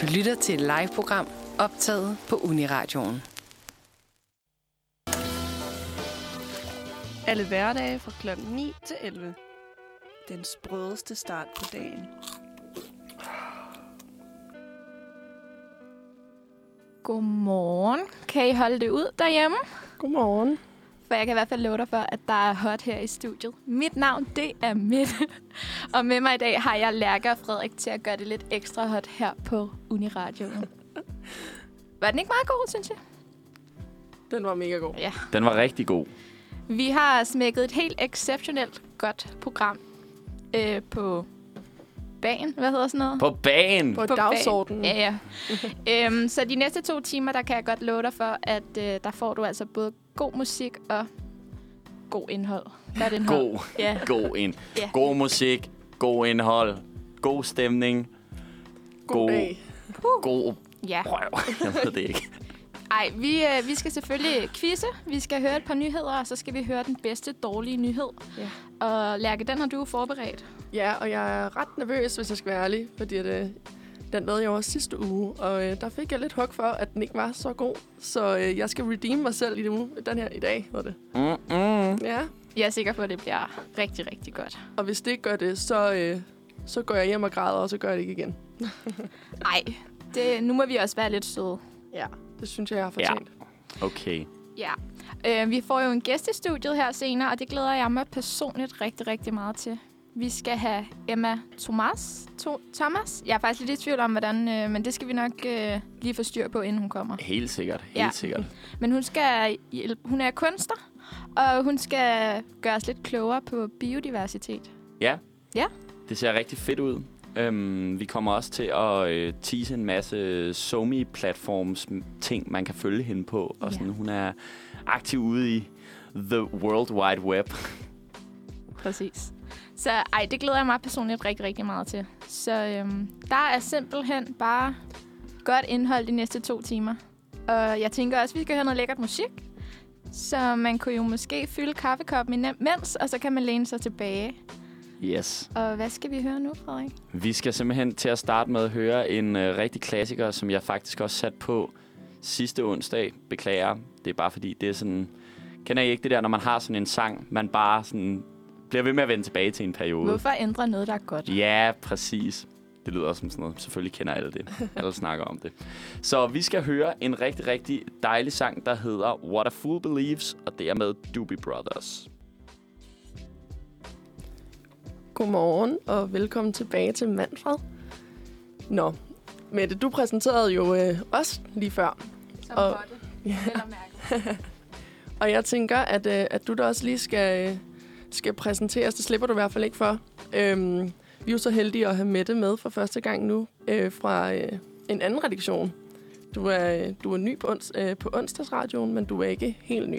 Du lytter til et live-program optaget på Uniradioen. Alle hverdage fra kl. 9 til 11. Den sprødeste start på dagen. Godmorgen. Kan I holde det ud derhjemme? Godmorgen. For jeg kan i hvert fald love dig for, at der er hot her i studiet. Mit navn, det er Mette. Og med mig i dag har jeg Lærke og Frederik til at gøre det lidt ekstra hot her på Uniradioen. Var den ikke meget god, synes jeg? Den var mega god. Ja. Den var rigtig god. Vi har smækket et helt exceptionelt godt program øh, på bagen. Hvad hedder sådan noget? På banen! På, På på dagsordenen. Ja, ja. øhm, så de næste to timer, der kan jeg godt love dig for, at øh, der får du altså både god musik og god indhold. Godt indhold. God, Ja. god ind. Ja. God musik, god indhold, god stemning, God, god- dag. god Ja. røv. Jeg ved det ikke. Ej, vi, øh, vi skal selvfølgelig quizze. Vi skal høre et par nyheder, og så skal vi høre den bedste dårlige nyhed. Ja. Og Lærke, den har du forberedt. Ja, og jeg er ret nervøs, hvis jeg skal være ærlig, fordi at, øh, den lavede jeg også sidste uge, og øh, der fik jeg lidt hug for, at den ikke var så god. Så øh, jeg skal redeem mig selv i det uge, den her i dag, hedder det. Mm-mm. Ja, Jeg er sikker på, at det bliver rigtig, rigtig godt. og hvis det ikke gør det, så, øh, så går jeg hjem og græder, og så gør jeg det ikke igen. Ej, det, nu må vi også være lidt søde. Ja, det synes jeg, jeg har Ja. fortjent. Okay. Ja. Øh, vi får jo en gæst i studiet her senere, og det glæder jeg mig personligt rigtig, rigtig meget til. Vi skal have Emma Thomas. To- Thomas? Jeg er faktisk lidt i tvivl om, hvordan, øh, men det skal vi nok øh, lige få styr på, inden hun kommer. Helt sikkert, helt Ja. sikkert. Men hun, skal hjælpe, hun er kunstner, og hun skal gøre os lidt klogere på biodiversitet. Ja. Ja. Det ser rigtig fedt ud. Øhm, vi kommer også til at øh, tease en masse somi platforms ting, man kan følge hende på. Og Ja. sådan, hun er aktiv ude i the world wide web. Præcis. Så ej, det glæder jeg mig personligt rigtig, rigtig meget til. Så øhm, der er simpelthen bare godt indhold de næste to timer. Og jeg tænker også, at vi skal høre noget lækkert musik. Så man kunne jo måske fylde kaffekoppen imens, og så kan man læne sig tilbage. Yes. Og hvad skal vi høre nu, Frederik? Vi skal simpelthen til at starte med at høre en øh, rigtig klassiker, som jeg faktisk også sat på sidste onsdag. Beklager. Det er bare fordi, det er sådan... Kender I ikke det der, når man har sådan en sang, man bare sådan bliver ved med at vende tilbage til en periode? Hvorfor ændre noget, der er godt? Ja, præcis. Det lyder også som sådan noget. Selvfølgelig kender alle det. Alle snakker om det. Så vi skal høre en rigtig, rigtig dejlig sang, der hedder What a Fool Believes, og det er med Doobie Brothers. Godmorgen, og velkommen tilbage til Manfred. Nå, Mette, du præsenterede jo øh, os lige før, Som Og- at mærke. og jeg tænker, at, øh, at du da også lige skal, øh, skal præsenteres. Det slipper du i hvert fald ikke for. Øhm, vi er jo så heldige at have Mette med for første gang nu øh, fra øh, en anden redaktion. Du er, du er ny på, ons, øh, på onsdagsradioen, men du er ikke helt ny.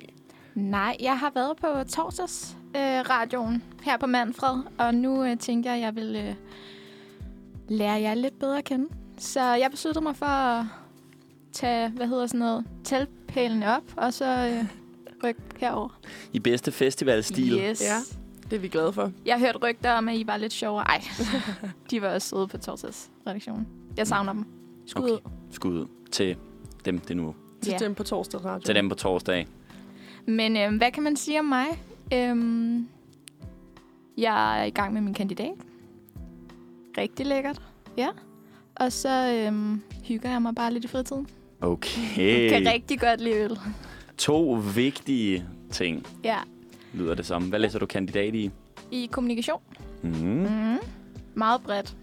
Nej, jeg har været på torsdags øh, radioen her på Manfred, og nu øh, tænker jeg, at jeg vil øh, lære jer lidt bedre at kende. Så jeg besluttede mig for at tage, hvad hedder sådan noget, teltpælene op, og så øh, rykke herover. I bedste festivalstil. Yes. Ja. Det er vi glade for. Jeg hørte rygter om, at I var lidt sjovere. Ej, de var også søde på torsdagsredaktionen. Jeg savner dem. Skud Okay. ud. Skud ud til dem, det nu. Til Ja. dem på torsdagsradioen. Til dem på torsdag. Men øh, hvad kan man sige om mig? Øhm, jeg er i gang med min kandidat. Rigtig lækkert. Ja. Og så øhm, hygger jeg mig bare lidt i fritiden. Okay. Kan rigtig godt lide øl. To vigtige ting, Ja. lyder det som. Hvad læser du kandidat i? I kommunikation. Mm. Mm. Meget bredt.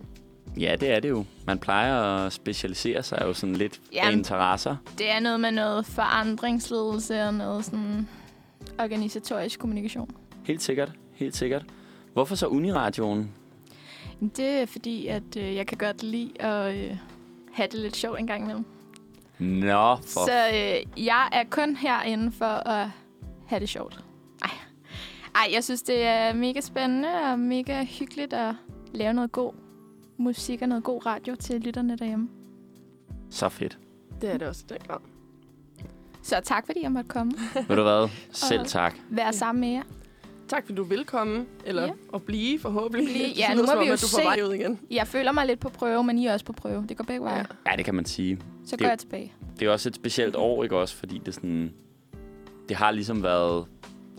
Ja, det er det jo. Man plejer at specialisere sig jo sådan lidt af Jamen. interesser. Det er noget med noget forandringsledelse og noget sådan organisatorisk kommunikation. Helt sikkert. Helt sikkert. Hvorfor så Uniradioen? Det er fordi, at øh, jeg kan godt lide at øh, have det lidt sjovt en gang imellem. Nå, for Så øh, jeg er kun herinde for at have det sjovt. Ej. Ej, jeg synes, det er mega spændende og mega hyggeligt at lave noget god musik og noget god radio til lytterne derhjemme. så fedt. Det er det også i den grad. Så tak, fordi jeg måtte komme. Ved du hvad? Selv tak. Være sammen med jer. Tak fordi du vil komme, eller Ja. at blive forhåbentlig. Blive- Det ja, nu må vi jo at du er se. på vej ud igen. Jeg føler mig lidt på prøve, men I er også på prøve. Det går begge veje. Ja. Ja, det kan man sige. Så Det- går jeg tilbage. Det er også et specielt år, ikke også? Fordi det, sådan, det har ligesom været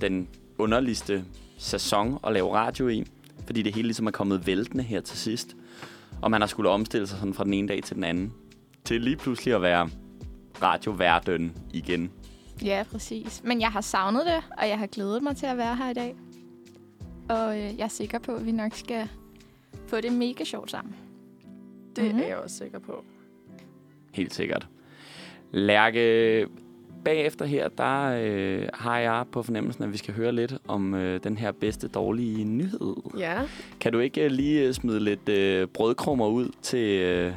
den underligste sæson at lave radio i. Fordi det hele ligesom er kommet væltende her til sidst. Og man har skulle omstille sig sådan fra den ene dag til den anden. Til lige pludselig at være radioværden igen. Ja, præcis. Men jeg har savnet det, og jeg har glædet mig til at være her i dag. Og øh, jeg er sikker på, at vi nok skal få det mega sjovt sammen. Det Mhm. er jeg også sikker på. Helt sikkert. Lærke, bagefter her, der øh, har jeg på fornemmelsen, at vi skal høre lidt om øh, den her bedste dårlige nyhed. Ja, Kan du ikke øh, lige øh, smide lidt øh, brødkrummer ud til, øh,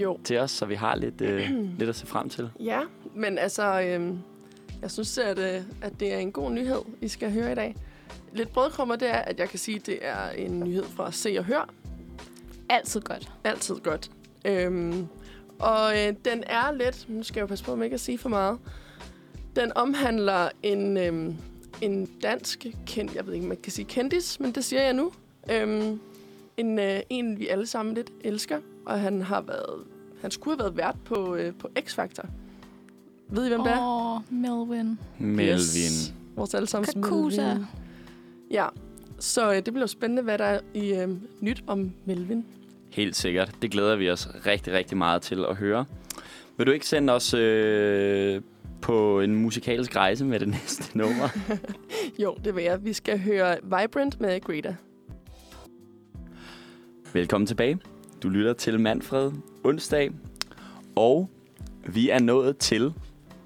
jo. til os, så vi har lidt, øh, lidt at se frem til? Ja, men altså, øhm, jeg synes, at, øh, at det er en god nyhed, I skal høre i dag. Lidt brødkrummer, det er, at jeg kan sige, at det er en nyhed fra Se og Hør. Altid godt. Altid godt. Øhm, og øh, den er lidt, nu skal jeg jo passe på, om ikke at sige for meget. Den omhandler en, øhm, en dansk kendt, jeg ved ikke, om man kan sige kendis, men det siger jeg nu. Øhm, en, øh, en, vi alle sammen lidt elsker, og han har været, han skulle have været vært på, øh, på X-Factor. Ved I, hvem det er? Åh, Melvin. Melvin. Yes. Vores allesammens Kakusa. Melvin. Ja, så øh, det bliver spændende, hvad der er i øh, nyt om Melvin. Helt sikkert. Det glæder vi os rigtig, rigtig meget til at høre. Vil du ikke sende os øh, på en musikalsk rejse med det næste nummer? Jo, det vil jeg. Vi skal høre Vibrant med Greta. Velkommen tilbage. Du lytter til Manfred onsdag, og vi er nået til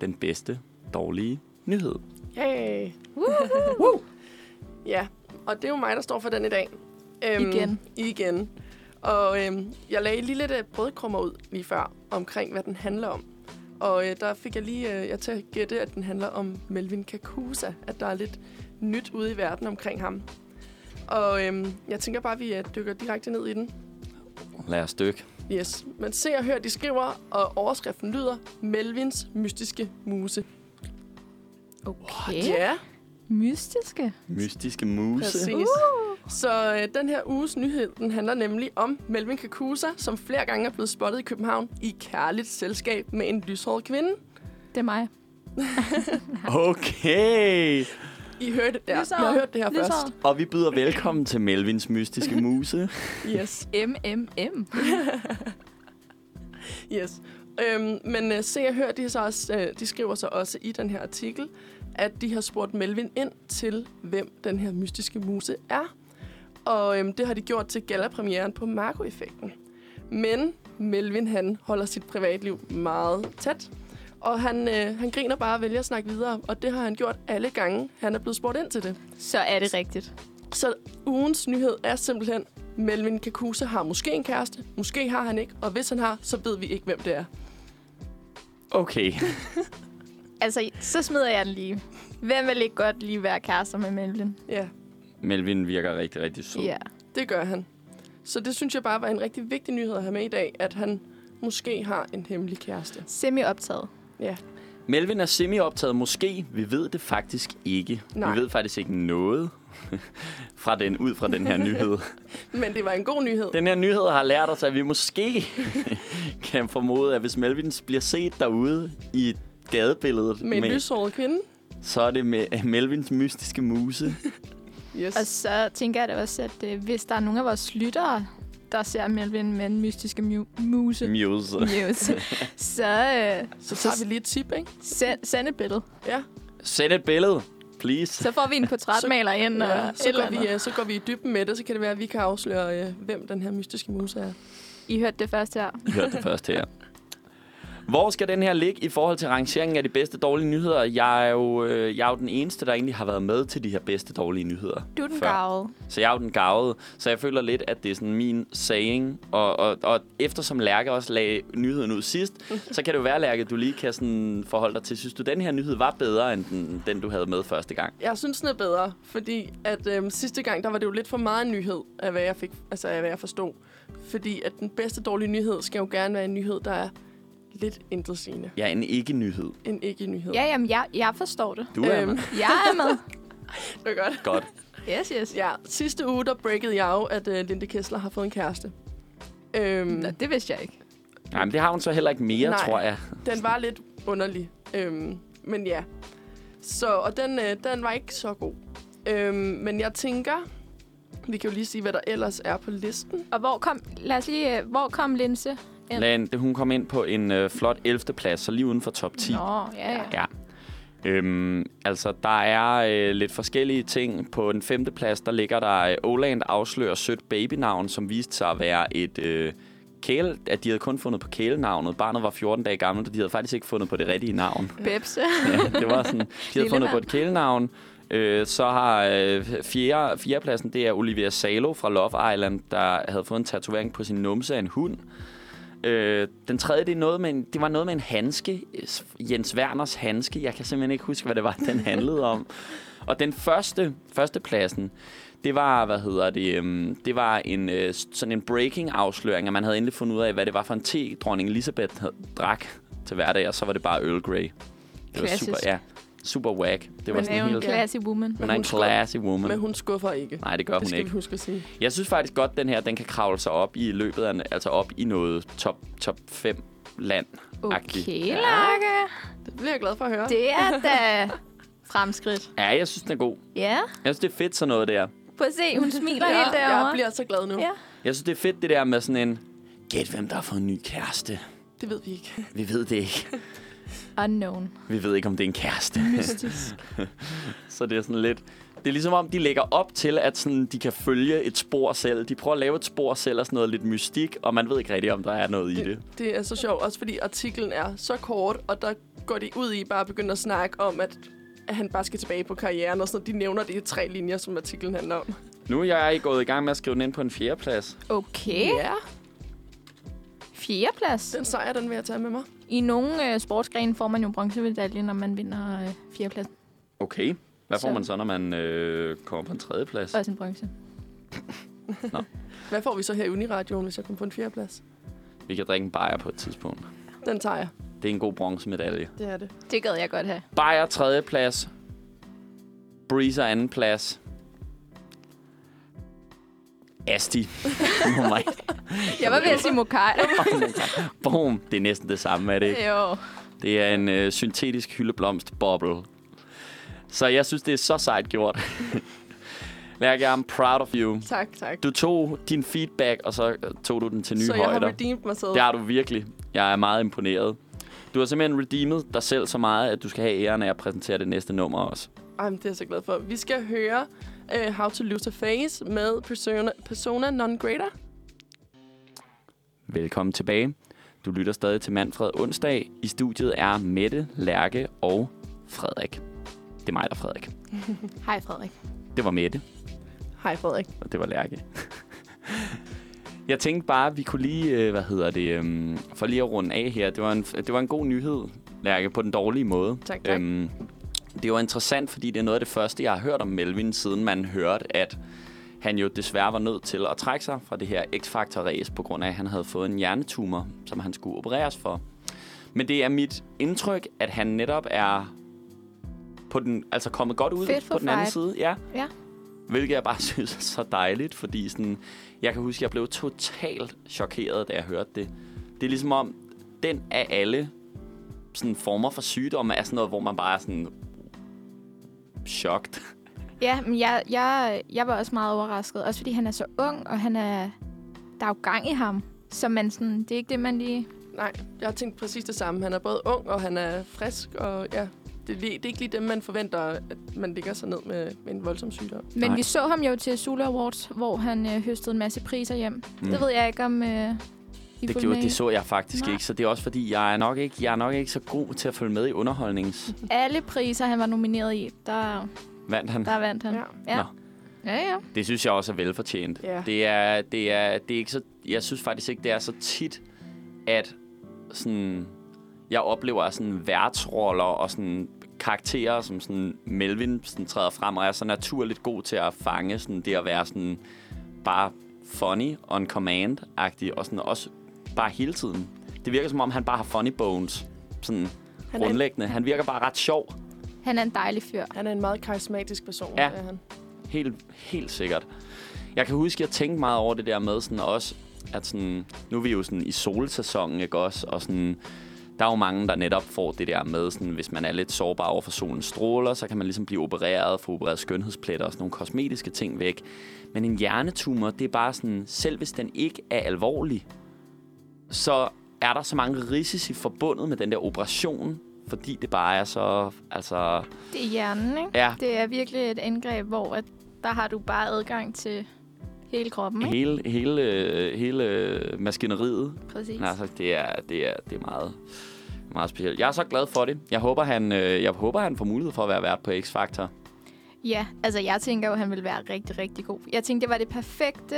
den bedste dårlige nyhed. Yay! ja, og det er jo mig, der står for den i dag. Igen. Igen. Og øhm, jeg lagde lige lidt øh, brødkrummer ud lige før, omkring hvad den handler om. Og øh, der fik jeg lige øh, jeg til at gætte, at den handler om Melvin Kakusa. At der er lidt nyt ude i verden omkring ham. Og øhm, jeg tænker bare, at vi øh, dykker direkte ned i den. Lad os dykke. Yes. Men se og hør, de skriver, og overskriften lyder Melvins mystiske muse. Okay. Ja, Mystiske. Mystiske muse. præcis. Uh. Så øh, den her uges nyhed, den handler nemlig om Melvin Kakusa, som flere gange er blevet spottet i København i kærligt selskab med en lyshåret kvinde. Det er mig. Okay. I hørte det der. Lyshåret. Jeg har hørt det her Lyshåret. først. Og vi byder velkommen til Melvins mystiske muse. Yes, MMM. yes. Øhm, men øh, se og hør, de, så også, øh, de skriver så også i den her artikel, at de har spurgt Melvin ind til, hvem den her mystiske muse er. Og øhm, det har de gjort til gallapremieren på Marco-effekten. Men Melvin, han holder sit privatliv meget tæt. Og han, øh, han griner bare og vælger at snakke videre. Og det har han gjort alle gange, han er blevet spurgt ind til det. Så er det rigtigt. Så ugens nyhed er simpelthen, Melvin Kakusa har måske en kæreste, måske har han ikke. Og hvis han har, så ved vi ikke, hvem det er. Okay. Altså, så smider jeg den lige. Hvem vil ikke godt lige være kærester med Melvin? Ja, Melvin virker rigtig, rigtig sød. Ja. det gør han. Så det synes jeg bare var en rigtig vigtig nyhed at have med i dag, at han måske har en hemmelig kæreste. Semi-optaget. Ja, Melvin er semi-optaget måske. Vi ved det faktisk ikke. Nej. Vi ved faktisk ikke noget fra den, ud fra den her nyhed. men det var en god nyhed. Den her nyhed har lært os, at vi måske kan formode, at hvis Melvin bliver set derude i gadebilledet, Med en lyshåret kvinde. så er det med Melvins mystiske muse. Yes. Og så tænker jeg da også, at øh, hvis der er nogen af vores lyttere, der ser Melvin med en mystiske mu- muse, Muse. muse så øh, så tager vi lige et tip, ikke? send, send et billede. Ja, Send et billede, please. Så får vi en portrætmaler ind og ja så, eller går vi, øh, så går vi i dybden med det, så kan det være, at vi kan afsløre, øh, hvem den her mystiske muse er. I hørte det først her. I hørte det først her. Hvor skal den her ligge i forhold til rangeringen af de bedste dårlige nyheder? Jeg er jo, øh, jeg er jo den eneste, der egentlig har været med til de her bedste dårlige nyheder. Du er den gavede. Så jeg er jo den gavede, så jeg føler lidt, at det er sådan min saying. Og, og, og eftersom Lærke også lagde nyheden ud sidst, så kan det jo være, Lærke, du lige kan sådan forholde dig til. Synes du, den her nyhed var bedre, end den, den du havde med første gang? Jeg synes, den er bedre, fordi at øhm, sidste gang, der var det jo lidt for meget en nyhed, af hvad jeg, fik, altså af hvad jeg forstod. Fordi at den bedste dårlige nyhed skal jo gerne være en nyhed, der er lidt intetsigende. Ja, en ikke-nyhed. En ikke-nyhed. Ja, jamen, jeg, jeg forstår det. Du er Øhm. med. Jeg er med. Det er godt. Godt. Yes, yes. Ja, sidste uge, der breakede jeg jo, at uh, Linde Kessler har fået en kæreste. Øhm, Nå, det vidste jeg ikke. Nej, men det har hun så heller ikke mere, Nej. tror jeg. den var lidt underlig. Øhm, men ja. Så, og den, øh, den var ikke så god. Øhm, men jeg tænker, vi kan jo lige sige, hvad der ellers er på listen. Og hvor kom, lad os lige, øh, hvor kom Linse? Ind? Land, hun kom ind på en øh, flot 11. plads, så lige uden for top 10. Nå, ja, ja. Ja. Øhm, altså, der er øh, lidt forskellige ting. På den femte plads, der ligger der øh, Oland afslører sødt babynavn, som viste sig at være et øh, kæle, at de havde kun fundet på kælenavnet. Barnet var 14 dage gammelt, og de havde faktisk ikke fundet på det rigtige navn. Bebse. ja, det var sådan, de havde Lille fundet på mand. et kælenavn. Øh, så har øh, fjerde, fjerdepladsen, det er Olivia Salo fra Love Island, der havde fået en tatovering på sin numse af en hund. Øh, den tredje, det, er noget med en, det var noget med en handske. Jens Werners handske. Jeg kan simpelthen ikke huske, hvad det var, den handlede om. Og den første, første pladsen, det var, hvad hedder det, øhm, det var en, øh, sådan en breaking afsløring, at man havde endelig fundet ud af, hvad det var for en te, dronning Elisabeth drak til hverdag, og så var det bare Earl Grey. Det var Klassisk. super, ja, super whack. Det var Hun er sådan jo en helt... classy woman. Hun er en classy woman. Men hun skuffer ikke. Nej, det gør det hun skal ikke. vi huske at sige. Jeg synes faktisk godt, den her, den kan kravle sig op i løbet af, altså op i noget top, top 5 land. agtigt. Okay, Lærke. Det bliver jeg glad for at høre. Det er da fremskridt. Ja, jeg synes, den er god. Ja. Jeg synes, det er fedt sådan noget der. Prøv at se, hun smiler ja, helt derovre. jeg bliver så glad nu. Ja. Jeg synes, det er fedt det der med sådan en... Gæt, hvem der har fået en ny kæreste. Det ved vi ikke. Vi ved det ikke. Unknown. Vi ved ikke, om det er en kæreste. Mystisk. Så det er sådan lidt... Det er ligesom om, de lægger op til, at sådan, de kan følge et spor selv. De prøver at lave et spor selv og sådan noget lidt mystik, og man ved ikke rigtig, om der er noget i det. Det er så sjovt, også fordi artiklen er så kort, og der går de ud i bare at begynde at snakke om, at, at han bare skal tilbage på karrieren, og sådan noget. De nævner det i tre linjer, som artiklen handler om. Nu er jeg gået i gang med at skrive den ind på en fjerdeplads. Okay. Ja, Fjerdeplads. den sejr, den vil jeg tage med mig. I nogle øh, sportsgrene får man jo bronzemedalje, når man vinder øh, fjerdeplads. Okay. Hvad får Så- man så, når man øh, kommer på en tredjeplads? Også en bronze. Hvad får vi så her i Uniradioen, hvis jeg kommer på en fjerdeplads? Vi kan drikke en bajer på et tidspunkt. Den tager jeg. Det er en god bronzemedalje. Det er det. Det gad jeg godt have. Bajer tredjeplads. Breezer anden plads. Asti. oh my. Jeg var ved at sige Mokai. Boom. Det er næsten det samme, er det ikke? jo. Det er en øh, syntetisk hyldeblomst boble. Så jeg synes, det er så sejt gjort. Lærke, I'm proud of you. Tak, tak. Du tog din feedback, og så øh, tog du den til nye så jeg har højder. redeemed mig selv. Det har du virkelig. Jeg er meget imponeret. Du har simpelthen redeemed dig selv så meget, at du skal have æren af at præsentere det næste nummer også. Ej, det er jeg så glad for. Vi skal høre uh, How to Lose a Face med Persona, persona Non Grata. Velkommen tilbage. Du lytter stadig til Manfred onsdag. I studiet er Mette, Lærke og Frederik. Det er mig, der er Frederik. Hej Frederik. Det var Mette, Hej Frederik. og det var Lærke. Jeg tænkte bare, at vi kunne lige, øh, hvad hedder det, øhm, for lige at runde af her. Det var en, det var en god nyhed, Lærke, på den dårlige måde. Tak, tak. Øhm, det var interessant, fordi det er noget af det første, jeg har hørt om Melvin, siden man hørte, at han jo desværre var nødt til at trække sig fra det her X-Factor-race, på grund af, at han havde fået en hjernetumor, som han skulle opereres for. Men det er mit indtryk, at han netop er på den, altså kommet godt ud for på den anden fight. side. Ja. Ja. Hvilket jeg bare synes er så dejligt, fordi sådan, jeg kan huske, at jeg blev totalt chokeret, da jeg hørte det. Det er ligesom om, den af alle sådan former for sygdomme er sådan noget, hvor man bare er sådan chokt. Ja, men jeg, jeg, jeg var også meget overrasket. Også fordi han er så ung, og han er, der er jo gang i ham. Så man sådan, det er ikke det, man lige... Nej, jeg har tænkt præcis det samme. Han er både ung, og han er frisk, og ja, det er, lige, det er ikke lige dem, man forventer, at man ligger sig ned med, med en voldsom sygdom. Men Nej. vi så ham jo til Zulu Awards, hvor han øh, høstede en masse priser hjem. Mm. Det ved jeg ikke, om øh, Det, gjorde, det så jeg faktisk Nej. ikke, så det er også fordi, jeg er, nok ikke, jeg er nok ikke så god til at følge med i underholdnings. Alle priser, han var nomineret i, der, Vandt han? der vandt han. Ja. Ja. Nå. ja, ja. Det synes jeg også er velfortjent. Ja. Det er, det er, det er ikke så, jeg synes faktisk ikke, det er så tit, at sådan, jeg oplever sådan værtsroller og sådan karakterer, som sådan Melvin sådan træder frem, og er så naturligt god til at fange sådan det at være sådan bare funny, on command-agtig, og sådan også bare hele tiden. Det virker som om, han bare har funny bones, sådan Han en, grundlæggende. Han virker bare ret sjov. Han er en dejlig fyr. han er en meget karismatisk person, Ja. er han. Helt, helt sikkert. Jeg kan huske, jeg tænkte meget over det der med sådan også, at sådan, nu er vi jo sådan i solsæsonen, ikke også? Og sådan, der er jo mange, der netop får det der med, sådan, hvis man er lidt sårbar over for solens stråler, så kan man ligesom blive opereret, få opereret skønhedspletter og sådan nogle kosmetiske ting væk. Men en hjernetumor, det er bare sådan, selv hvis den ikke er alvorlig, så er der så mange risici forbundet med den der operation, fordi det bare er så, altså... Det er hjernen, ikke? Ja, Det er virkelig et indgreb, hvor at der har du bare adgang til hele kroppen, ikke? hele, hele, hele maskineriet. Præcis. Altså, det er, det er, det er meget, meget specielt. Jeg er så glad for det. Jeg håber, han, øh, jeg håber, han får mulighed for at være vært på X-Factor. Ja, altså jeg tænker jo, at han vil være rigtig, rigtig god. Jeg tænkte, det var det perfekte,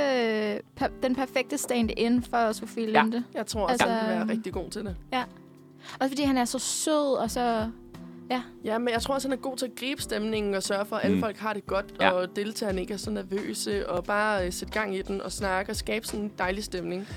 per, den perfekte stand-in for Sofie Ja. Linde. Jeg tror også, Altså, han vil være øhm, rigtig god til det. Også fordi han er så sød, og så... Ja, men jeg tror også, han er god til at gribe stemningen og sørge for, at alle Mm. folk har det godt, Ja. og deltagerne ikke er så nervøse, og bare øh, sætte gang i den og snakke og skabe sådan en dejlig stemning.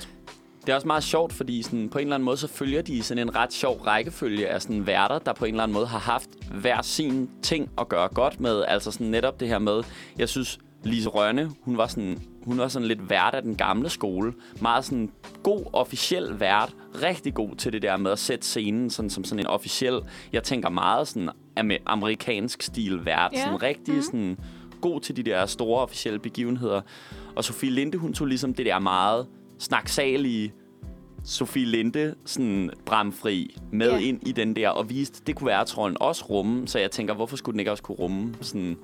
Det er også meget sjovt, fordi sådan, på en eller anden måde, så følger de sådan en ret sjov rækkefølge af sådan værter, der på en eller anden måde har haft hver sin ting at gøre godt med. Altså sådan netop det her med, jeg synes, Lise Rønne, hun var sådan, hun var sådan lidt vært af den gamle skole. Meget sådan god, officiel vært. Rigtig god til det der med at sætte scenen sådan, som sådan en officiel, jeg tænker meget sådan am- amerikansk stil vært. Ja. Sådan rigtig Mhm. sådan god til de der store officielle begivenheder. Og Sofie Linde, hun tog ligesom det der meget snaksalige Sofie Linde sådan bramfri med Ja. ind i den der, og viste, det kunne være trolden også rumme. Så jeg tænker, hvorfor skulle den ikke også kunne rumme sådan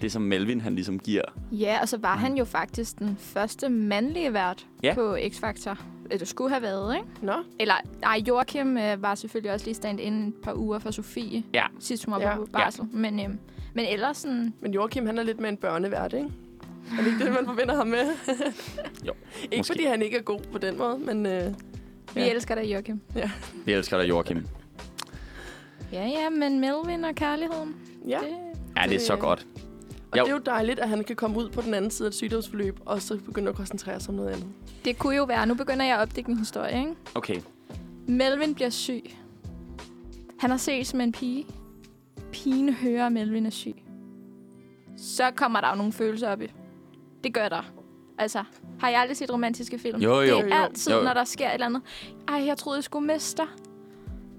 det, som Melvin han ligesom giver? Ja, og så var han jo faktisk den første mandlige vært Ja. på X-Factor. Det skulle have været, ikke? Nå, Eller, nej, Joachim øh, var selvfølgelig også lige stand inden et par uger for Sofie. Ja. Sidst hun var Ja. på barsel. Men, øh, men ellers sådan... men Joachim, han er lidt med en børnevært, ikke? Er det ikke det, man forbinder ham med? Jo, ikke måske. fordi han ikke er god på den måde, men... Øh, Vi Ja. elsker dig, Joachim. Vi elsker dig, Joachim. Ja, ja, men Melvin og kærligheden. ja. Det, Ja, det er så godt. Og Jo. det er jo dejligt, at han kan komme ud på den anden side af et sygdomsforløb, og så begynde at koncentrere sig om noget andet. det kunne jo være... Nu begynder jeg at opdække en historie, ikke? Okay. Melvin bliver syg. Han har set med en pige. Pigen hører, at Melvin er syg. Så kommer der jo nogle følelser op i. Det gør der. Altså, har jeg aldrig set romantiske film? Jo, jo. Det er jo. altid, Jo, jo. når der sker et eller andet. Ej, jeg troede, jeg skulle miste dig.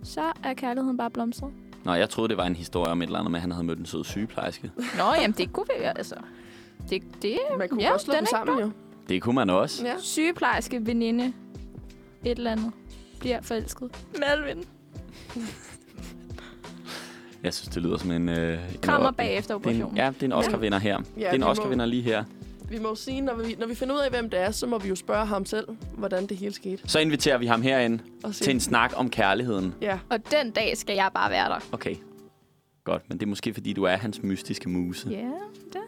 Så er kærligheden bare blomstret. Nå, jeg troede, det var en historie om et eller andet med, at han havde mødt en sød sygeplejerske. Nå, jamen det kunne være, altså. Det, det, Man kunne ja, godt slå den dem sammen, jo. Det kunne man også. Ja. Sygeplejerske, veninde, et eller andet, bliver forelsket. Melvin. Jeg synes, det lyder som en... Øh, en Krammer op- bagefter Det er en, operationen. ja, det er en Oscar-vinder her. det er vi en Oscar-vinder lige her. Vi må jo sige, når vi, når vi finder ud af, hvem det er, så må vi jo spørge ham selv, hvordan det hele skete. Så inviterer vi ham herind til en snak om kærligheden. Ja, Og den dag skal jeg bare være der. Okay. Godt, men det er måske, fordi du er hans mystiske muse. Ja, det.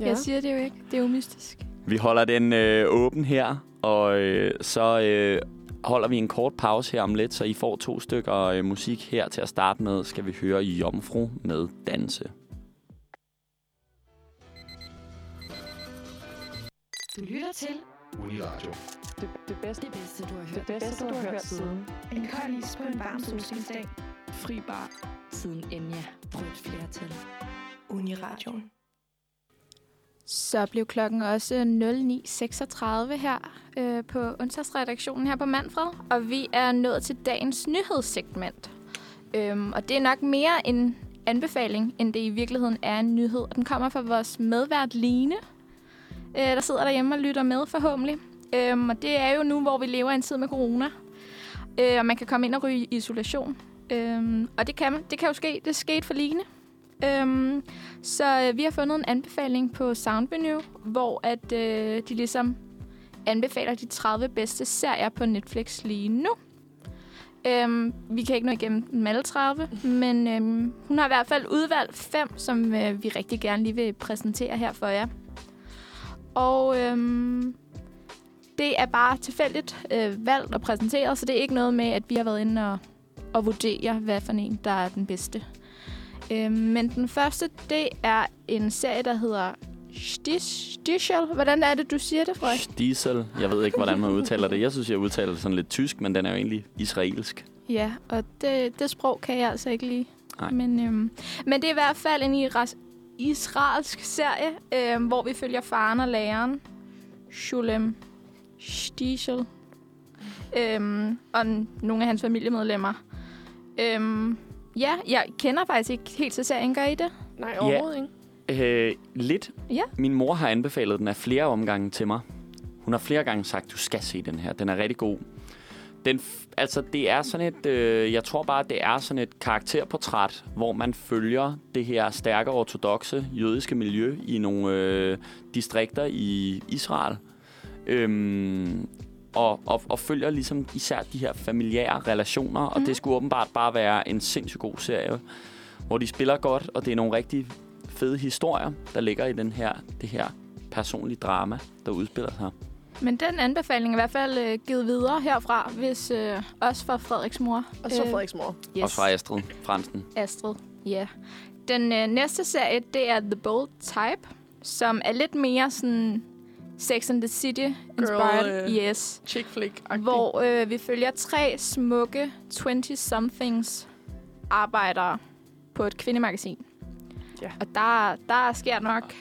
ja. Jeg siger det jo ikke. Det er jo mystisk. Vi holder den øh, åben her, og øh, så øh, holder vi en kort pause her om lidt, så I får to stykker øh, musik her til at starte med. Skal vi høre Jomfru med Danse. Du lytter til Uniradio. Det, det, bedste, det bedste, du har hørt. det bedste, du har hørt siden En kold is på en varm solskinsdag. Fri Bar. Siden Enya brød et flertal. Uniradioen. Så blev klokken også 09.36 her øh, på onsdagsredaktionen her på Manfred. Og vi er nået til dagens nyhedssegment. Øhm, og det er nok mere en anbefaling, end det i virkeligheden er en nyhed. Og den kommer fra vores medvært Line, øh, der sidder derhjemme og lytter med forhåbentlig. Øhm, og det er jo nu, hvor vi lever i en tid med corona. Øh, og man kan komme ind og ryge i isolation. Øhm, og det kan, det kan jo ske. Det skete for Line. Øhm, så øh, vi har fundet en anbefaling på Soundvenue, hvor at øh, de ligesom anbefaler de 30 bedste serier på Netflix lige nu. Øhm, vi kan ikke nå igennem dem alle 30, men øhm, hun har i hvert fald udvalgt fem, som øh, vi rigtig gerne lige vil præsentere her for jer. Og øhm, det er bare tilfældigt øh, valgt og præsenteret, så det er ikke noget med, at vi har været inde og, og vurdere, hvad for en, der er den bedste. Øhm, men den første, det er en serie, der hedder Stichel. Hvordan er det, du siger det, Frederik? Diesel. Jeg ved ikke, hvordan man udtaler det. Jeg synes, jeg udtaler det sådan lidt tysk, men den er jo egentlig israelsk. Ja, og det, det sprog kan jeg altså ikke lige. Nej. Men, øhm, men det er i hvert fald en israelsk serie, øh, hvor vi følger faren og læreren, Shulem Stichel, øh, og nogle af hans familiemedlemmer. Øh, ja, jeg kender faktisk ikke helt til serien, gør I det? Nej, overhovedet ikke. Øh, lidt. Ja. Min mor har anbefalet den af flere omgange til mig. Hun har flere gange sagt, du skal se den her. Den er rigtig god. Den, altså, det er sådan et... Øh, jeg tror bare, det er sådan et karakterportræt, hvor man følger det her stærke ortodoxe jødiske miljø i nogle øh, distrikter i Israel. Øhm, og, og, og følger ligesom især de her familiære relationer, og Mhm. det skulle åbenbart bare være en sindssygt god serie, hvor de spiller godt, og det er nogle rigtig fede historier, der ligger i den her, det her personlige drama, der udspiller sig. Men den anbefaling er i hvert fald øh, givet videre herfra, hvis øh, også fra Frederiks mor. Og så Øh, Frederiks mor. Yes. Også fra Astrid Fransen. Astrid, ja. Den øh, næste serie, det er The Bold Type, som er lidt mere sådan Sex and the City inspired. øh, yes. Chick flick Hvor øh, vi følger tre smukke 20-somethings arbejdere på et kvindemagasin. Ja. Og der, der sker nok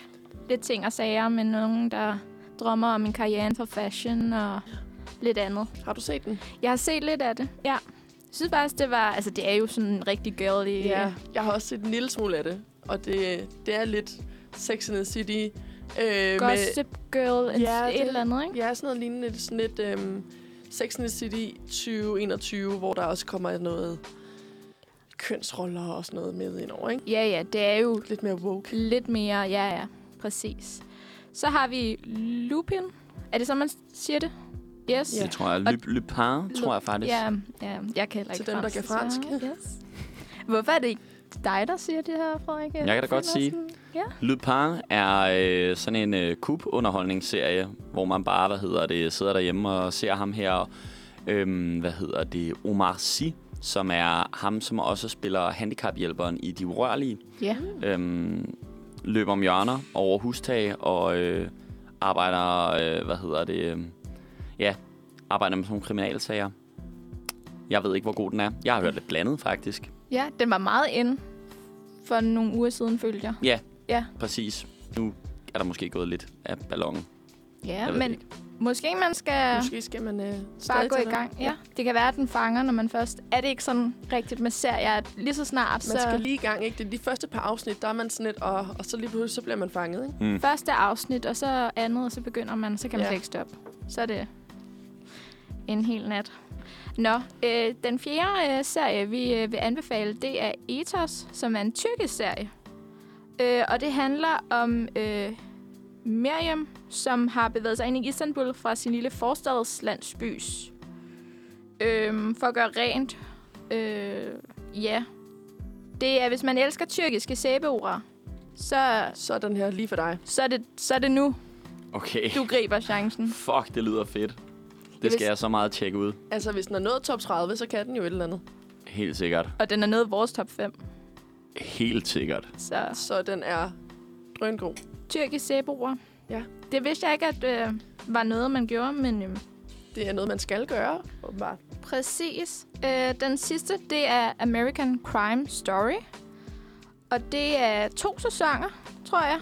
lidt ting og sager med nogen, der drømmer om en karriere inden for fashion og lidt andet. Har du set den? Jeg har set lidt af det, ja. Jeg synes faktisk, det var... Altså, det er jo sådan en rigtig girly... Ja. Jeg har også set en lille smule af det. Og det, det er lidt Sex and the City. Øh, Gossip Girl, en, Ja, et det- eller andet, ikke? Ja, sådan noget lignende. Sådan lidt øhm, Sex and the City 2021, hvor der også kommer noget kønsroller og sådan noget med ind over, ikke? Ja, ja, det er jo Lidt mere woke. lidt mere... Ja, ja, præcis. Så har vi Lupin. Er det så, man siger det? Yes. Ja. Det tror jeg. Lup, Lupin, tror jeg faktisk. Ja, ja, jeg kan heller Til ikke dem, der kan fransk. desværre. Yes. Hvorfor er det ikke dig, der siger det her, Frederik? Jeg kan da godt sige. Ja. Lupin er øh, sådan en øh, kub-underholdningsserie, hvor man bare, hvad hedder det, sidder derhjemme og ser ham her, øhm, hvad hedder det, Omar Sy, som er ham, som også spiller handicaphjælperen i De Urørlige. Ja. Øhm, løber om hjørner over hustag og øh, arbejder, øh, hvad hedder det, øh, ja, arbejder med sådan nogle kriminalsager. Jeg ved ikke, hvor god den er. Jeg har hørt lidt blandet, faktisk. ja, den var meget ind for nogle uger siden, følte jeg. Ja, Ja, præcis. Nu er der måske gået lidt af ballonen. ja men ikke. Måske man skal Måske skal man øh, bare gå i gang. Ja. Det kan være, at den fanger, når man først... Er det ikke sådan rigtigt med serier, at lige så snart, Man så... skal lige i gang, ikke? Det er de første par afsnit, der er man sådan lidt, og, og så lige pludselig, så bliver man fanget, ikke? Mm. Første afsnit, og så andet, og så begynder man, så kan man Ja. slet ikke stoppe. Så er det en hel nat. Nå, øh, den fjerde øh, serie, vi øh, vil anbefale, det er Ethos, som er en tyrkisk serie. Øh, og det handler om øh, Miriam, som har bevæget sig ind i Istanbul fra sin lille forstadslandsbys. Øh, for at gøre rent. Øh, ja. Det er, hvis man elsker tyrkiske sæbeorer, så, Så er den her lige for dig. så, er det, så er det nu, Okay. du griber chancen. Fuck, det lyder fedt. Det skal s- jeg så meget tjekke ud. Altså, hvis den er nået top 30, så kan den jo et eller andet. Helt sikkert. Og den er nede i vores top 5. Helt sikkert. Så Så den er drøngod. Tyrkisk sæbeorer. Ja. Det vidste jeg ikke, at øh, var noget, man gjorde, men øh, Det er noget, man skal gøre, åbenbart. præcis. Øh, den sidste, det er American Crime Story. Og det er to sæsoner, tror jeg.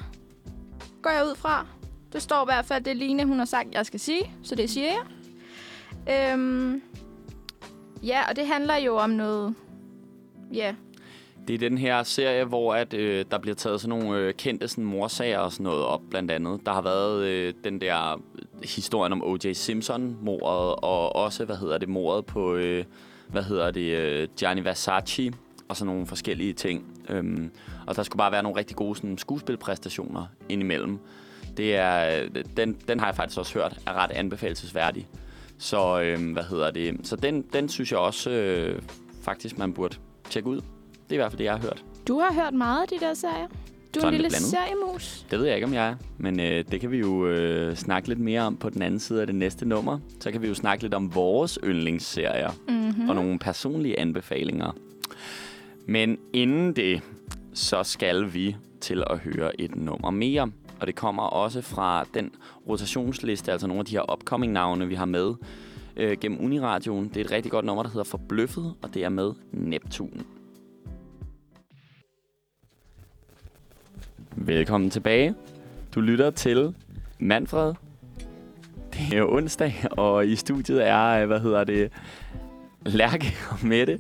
Går jeg ud fra. Det står i hvert fald, det Line, hun har sagt, jeg skal sige. Så det siger jeg. Øhm, ja, og det handler jo om noget... Ja, det er den her serie, hvor at, øh, der bliver taget sådan nogle øh, kendte sådan, morsager og sådan noget op, blandt andet. Der har været øh, den der øh, historien om O.J. Simpson-mordet, og også, hvad hedder det, mordet på, øh, hvad hedder det, øh, Gianni Versace, og sådan nogle forskellige ting. Øhm, og der skulle bare være nogle rigtig gode sådan, skuespilpræstationer indimellem. Det er, øh, den, den har jeg faktisk også hørt er ret anbefalesværdig. Så, øh, hvad hedder det, så den, den synes jeg også øh, faktisk, man burde tjekke ud. Det er i hvert fald det, jeg har hørt. du har hørt meget af de der serier. Du er Sådan en lille blandet. seriemus. Det ved jeg ikke, om jeg er. Men øh, det kan vi jo øh, snakke lidt mere om på den anden side af det næste nummer. Så kan vi jo snakke lidt om vores yndlingsserier Mm-hmm. og nogle personlige anbefalinger. Men inden det, så skal vi til at høre et nummer mere. Og det kommer også fra den rotationsliste, altså nogle af de her upcoming-navne, vi har med øh, gennem Uniradioen. Det er et rigtig godt nummer, der hedder Forbløffet, og det er med Neptun. Velkommen tilbage. Du lytter til Manfred. Det er jo onsdag, og i studiet er, hvad hedder det, Lærke og Mette.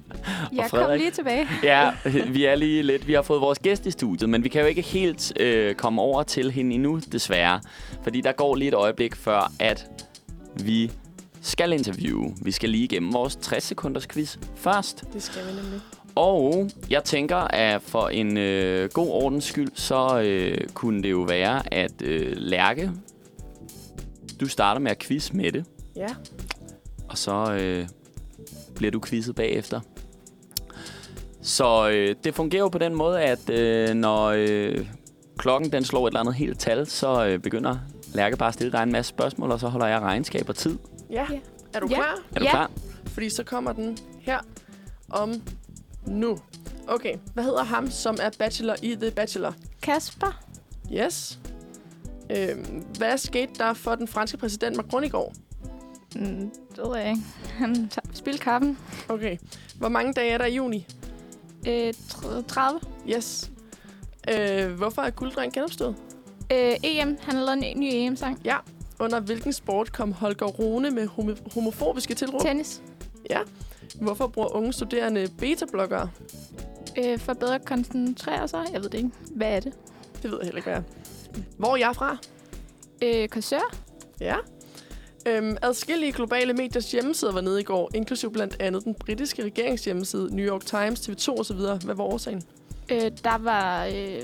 Jeg kom Frederik. lige tilbage. Ja, vi er lige lidt. Vi har fået vores gæst i studiet, men vi kan jo ikke helt øh, komme over til hende endnu, desværre. Fordi der går lige et øjeblik før, at vi skal interviewe. Vi skal lige igennem vores 60 sekunders quiz først. Det skal vi nemlig. Og jeg tænker, at for en øh, god ordens skyld, så øh, kunne det jo være, at øh, Lærke, du starter med at quiz med det, Ja. og så øh, bliver du quizzet bagefter. Så øh, det fungerer jo på den måde, at øh, når øh, klokken den slår et eller andet helt tal, så øh, begynder Lærke bare at stille dig en masse spørgsmål, og så holder jeg regnskab og tid. Ja. Ja. Er du Ja. klar? Er du Ja. klar? Fordi så kommer den her om nu. Okay, hvad hedder ham, som er bachelor i The Bachelor? Kasper? Yes. Øhm, hvad skete der for den franske præsident Macron i går? Mm, det ved jeg ikke. Han spildte kappen. Okay. Hvor mange dage er der i juni? Øh, tr- 30. Yes. Øh, hvorfor er gulddreng genopstået? Øh, EM. Han har lavet en ny EM-sang. Ja. Under hvilken sport kom Holger Rune med homo- homofobiske tilråb? Tennis. Ja. Hvorfor bruger unge studerende beta-blokkere? Øh, for bedre at koncentrere sig. Jeg ved det ikke. Hvad er det? Det ved jeg heller ikke, hvad er. Hvor er jeg fra? Øh, Korsør. Ja. Øhm, adskillige globale mediers hjemmesider var nede i går, inklusiv blandt andet den britiske regeringshjemmeside, New York Times, TV2 osv. Hvad var årsagen? Øh, der var... Øh,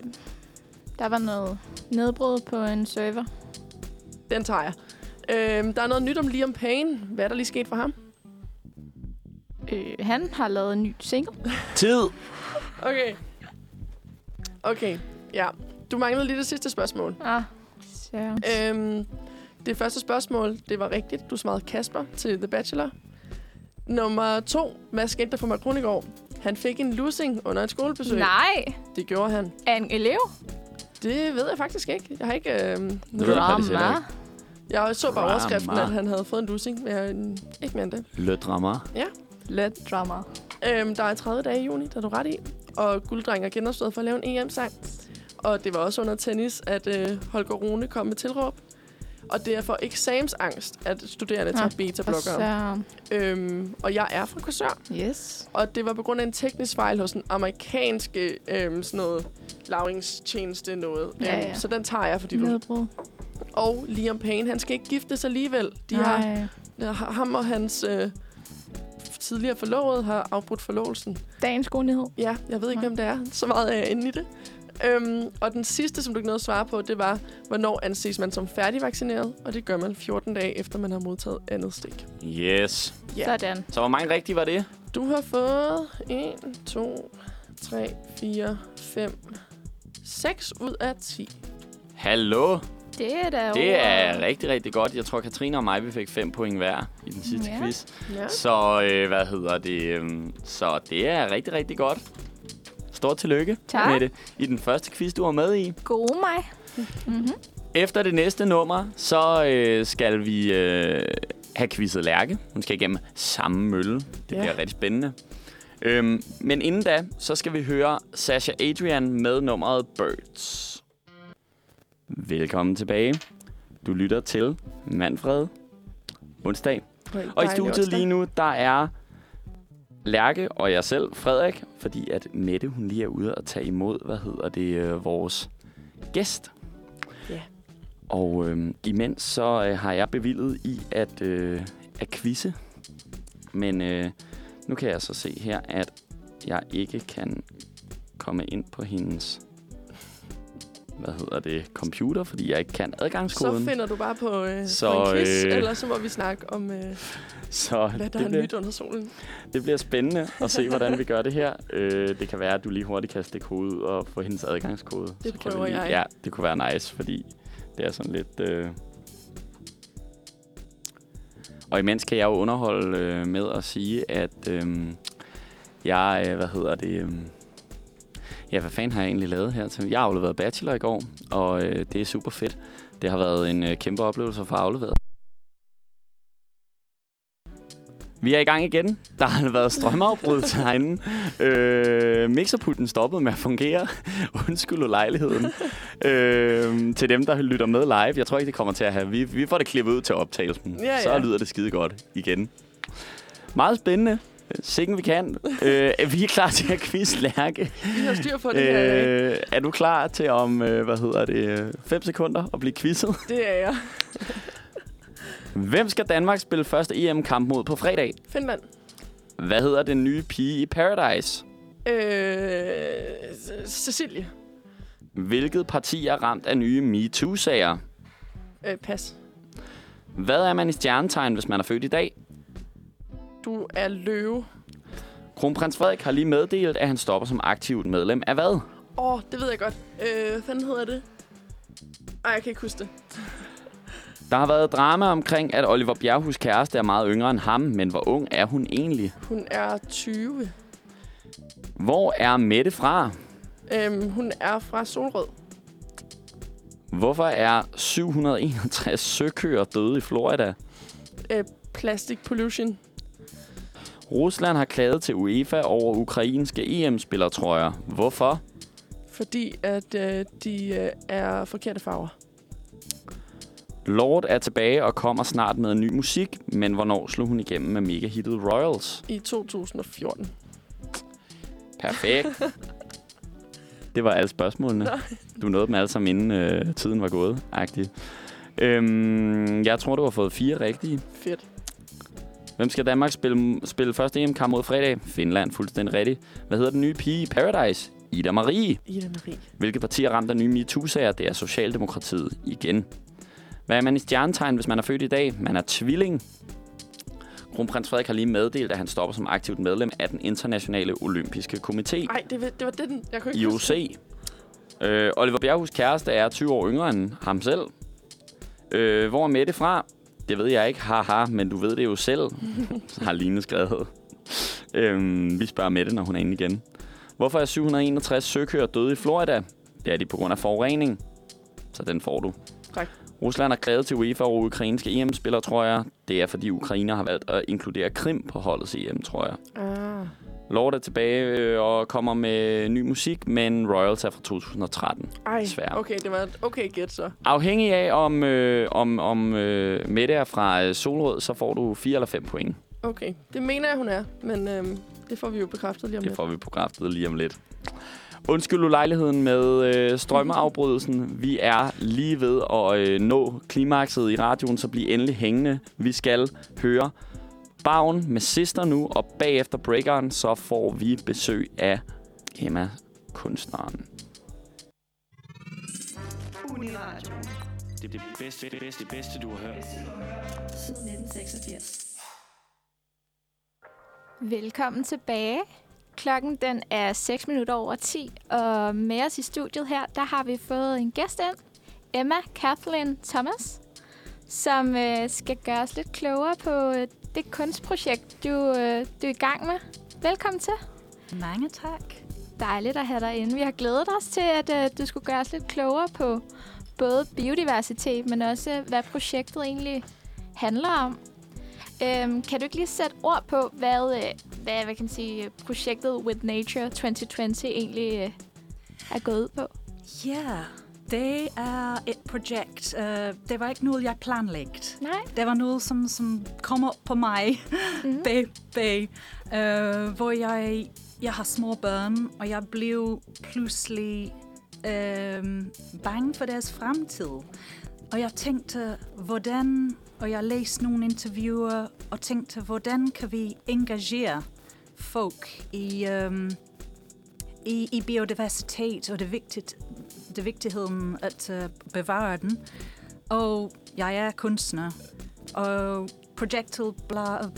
der var noget nedbrud på en server. Den tager jeg. Øhm, der er noget nyt om Liam Payne. Hvad er der lige sket for ham? Øh, han har lavet en ny single. Tid! Okay. Okay, ja. Du manglede lige det sidste spørgsmål. Ah, så. Øhm, det første spørgsmål, det var rigtigt. Du svarede Kasper til The Bachelor. Nummer to. Hvad skete der for Macron i går? Han fik en losing under et skolebesøg. Nej, Det gjorde han. er en elev. Det ved jeg faktisk ikke. Jeg har ikke... Øhm, Det ved jeg faktisk heller ikke. Jeg så bare overskriften, at han havde fået en losing. Men jeg, ikke mere end det. Le drama. Let drama. Øhm, der er 30 dage i juni, der er du ret i. Og gulddreng er genopstået for at lave en EM-sang. Og det var også under tennis, at øh, Holger Rune kom med tilråb. Og det er for eksamensangst, at studerende Nå, tager Og beta-blokkere. Øhm, og jeg er fra Korsør. Yes. Og det var på grund af en teknisk fejl hos en amerikanske øhm, sådan noget lavringstjeneste noget. Ja, Øhm, ja. Så den tager jeg, fordi du... Nedbrud. Og Liam Payne, han skal ikke giftes alligevel. De har, Nej. Ja, ham og hans øh, tidligere forlovede har afbrudt forlovelsen. Dagens gode nyhed. Ja, jeg ved ikke, Nej. hvem det er. Så meget er jeg inde i det. Øhm, og den sidste, som du ikke nåede at svare på, det var, hvornår anses man som færdigvaccineret? Og det gør man 14 dage efter, man har modtaget andet stik. Yes. Ja. Sådan. Så hvor mange rigtige var det? Du har fået 1, 2, 3, 4, 5, 6 ud af 10. Hallo. Det er da Det er rigtig, rigtig godt. Jeg tror, Katrine og mig, vi fik fem point hver i den sidste Ja. quiz. Ja. Så øh, hvad hedder det? øhm, Så det er rigtig, rigtig godt. Stort tillykke Tak. med det i den første quiz, du var med i. Gode mig. Mm-hmm. Efter det næste nummer, så øh, skal vi øh, have quizzet Lærke. Hun skal igennem samme mølle. Det Ja. bliver rigtig spændende. Øhm, men inden da, så skal vi høre Sasha Adrian med nummeret Birds. Velkommen tilbage. Du lytter til Manfred onsdag. Og i studiet lige nu, der er Lærke og jeg selv, Frederik, fordi at Mette, hun lige er ude og tage imod, hvad hedder det, øh, vores gæst. Ja. Og øh, imens så øh, har jeg bevillet i at, øh, at quizze. Men øh, nu kan jeg så se her, at jeg ikke kan komme ind på hendes hvad hedder det, computer, fordi jeg ikke kan Så adgangskoden. finder du bare på, øh, Så, så, på en quiz, øh, eller så må vi snakke om, øh, så hvad der det er bliver- nyt under solen. Det bliver spændende at se, hvordan vi gør det her. Øh, det kan være, at du lige hurtigt kan stikke hovedet og få hendes adgangskode. Det Så prøver jeg. Ja, det kunne være nice, fordi det er sådan lidt... Øh... Og imens kan jeg jo underholde øh, med at sige, at øh, jeg... Øh, hvad hedder det... Øh... Ja, hvad fanden har jeg egentlig lavet her til? Jeg har afleveret bachelor i går, og øh, det er super fedt. Det har været en øh, kæmpe oplevelse at få afleveret. Vi er i gang igen. Der har været strømafbrud til herinde. Øh, mixerpulten stoppede med at fungere. Undskyld lejligheden. øh, til dem, der lytter med live. Jeg tror ikke, det kommer til at have. Vi, vi får det klippet ud til optagelsen. Ja, Så ja. lyder det skide godt igen. Meget spændende. Sikken vi kan. øh, vi er klar til at quiz Lærke. Vi har styr på det her. Øh. Er du klar til om, øh, hvad hedder det, 5 sekunder at blive quizzet? Det er jeg. Hvem skal Danmark spille første EM-kamp mod på fredag? Finland. Hvad hedder den nye pige i Paradise? Øh, Cecilie. Hvilket parti er ramt af nye MeToo-sager? Øh, pas. Hvad er man i stjernetegn, hvis man er født i dag? Du er løve. Kronprins Frederik har lige meddelt, at han stopper som aktivt medlem af hvad? Åh, oh, det ved jeg godt. Øh, hvad fanden hedder det? Ej, jeg kan ikke huske det. Der har været drama omkring, at Oliver Bjerghus kæreste er meget yngre end ham, men hvor ung er hun egentlig? Hun er 20. Hvor er Mette fra? Øhm, hun er fra Solrød. Hvorfor er 761 søkøer døde i Florida? Øh, plastic pollution. Rusland har klaget til UEFA over ukrainske EM-spillertrøjer. Hvorfor? Fordi at øh, de øh, er forkerte farver. Lord er tilbage og kommer snart med ny musik, men hvornår slog hun igennem med mega-hittet Royals? I 2014. Perfekt. Det var alle spørgsmålene. Du nåede dem alle sammen, inden øh, tiden var gået. Agtigt. Øhm, jeg tror, du har fået fire rigtige. Fedt. Hvem skal Danmark spille, spille første EM-kamp mod fredag? Finland, fuldstændig rigtigt. Hvad hedder den nye pige i Paradise? Ida Marie. Ida Marie. Hvilke partier ramt af nye MeToo-sager? Det er Socialdemokratiet igen. Hvad er man i stjernetegn, hvis man er født i dag? Man er tvilling. Kronprins Frederik har lige meddelt, at han stopper som aktivt medlem af den internationale olympiske komité. Ej, det, var- det var den. Jeg kunne ikke IOC. Øh, Oliver Bjerghus kæreste er 20 år yngre end ham selv. Øh, hvor er Mette fra? Det ved jeg ikke, haha, men du ved det jo selv, har Line skrevet. øhm, vi spørger Mette, når hun er inde igen. Hvorfor er 761 søkøer døde i Florida? Det er de på grund af forurening. Så den får du. Tak. Rusland har krævet til UEFA over ukrainske EM-spillere, tror jeg. Det er, fordi Ukrainer har valgt at inkludere Krim på holdets EM, tror jeg. Ah. Lord er tilbage øh, og kommer med ny musik, men Royals er fra 2013. Ej, Desværre. okay, det var et okay gæt så. Afhængig af, om, øh, om, om øh, Mette er fra øh, Solrød, så får du 4 eller 5 point. Okay, det mener jeg, hun er. Men øhm, det får vi jo bekræftet lige om Det lidt. får vi programmet lige om lidt. Undskyld ulejligheden med øh, strømmeafbrydelsen. Vi er lige ved at øh, nå klimakset i radioen, så bliv endelig hængende. Vi skal høre Bagen med Sister nu, og bagefter breakeren, så får vi besøg af Emma, kunstneren. Uniradio. Det er det bedste, det bedste, det bedste, du har hørt. Siden 1986. Velkommen tilbage. Klokken den er 6 minutter over 10, og med os i studiet her, der har vi fået en gæst ind. Emma Kathleen Thomas, som øh, skal gøre os lidt klogere på øh, det kunstprojekt, du, øh, du er i gang med. Velkommen til. Mange tak. Dejligt at have dig inde. Vi har glædet os til, at øh, du skulle gøre os lidt klogere på både biodiversitet, men også hvad projektet egentlig handler om. Øhm, kan du ikke lige sætte ord på, hvad, øh, hvad, hvad kan man sige, projektet With Nature 2020 egentlig øh, er gået ud på? Ja, det er et projekt. Uh, det var ikke noget, jeg planlagt. Nej. Det var noget, som, som kom op på mig Mhm. bag, bag uh, hvor jeg, jeg har små børn, og jeg blev pludselig uh, bange for deres fremtid. Og jeg tænkte, hvordan, og jeg læste nogle interviewer, og tænkte, hvordan kan vi engagere folk i, um, i, i biodiversitet, og det, vigtigt, det er vigtigheden at uh, bevare den. Og jeg er kunstner, og projektet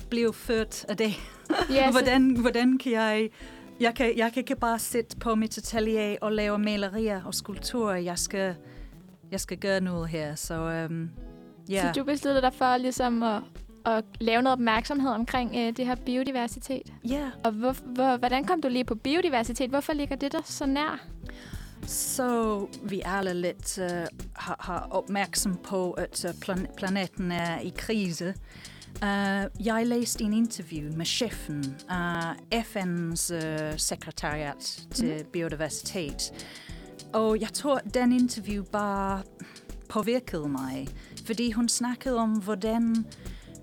blev født af det. Så, hvordan, hvordan kan jeg... Jeg kan, jeg kan ikke bare sidde på mit atelier og lave malerier og skulpturer. Jeg skal, jeg skal gøre noget her, så um, ja. så du besluttede dig for ligesom at, at lave noget opmærksomhed omkring øh, det her biodiversitet. Ja, Og hvor, hvor, hvordan kom du lige på biodiversitet? Hvorfor ligger det der så nær? Så vi alle lidt uh, har, har opmærksom på, at uh, plan- planeten er i krise. Uh, jeg læste en interview med chefen af FN's uh, sekretariat til mm. biodiversitet. Og jeg tror, den interview bare påvirkede mig, fordi hun snakkede om, hvordan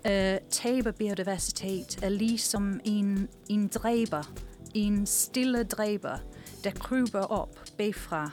uh, tab af biodiversitet er ligesom en, en dræber, en stille dræber, der kryber op bagfra.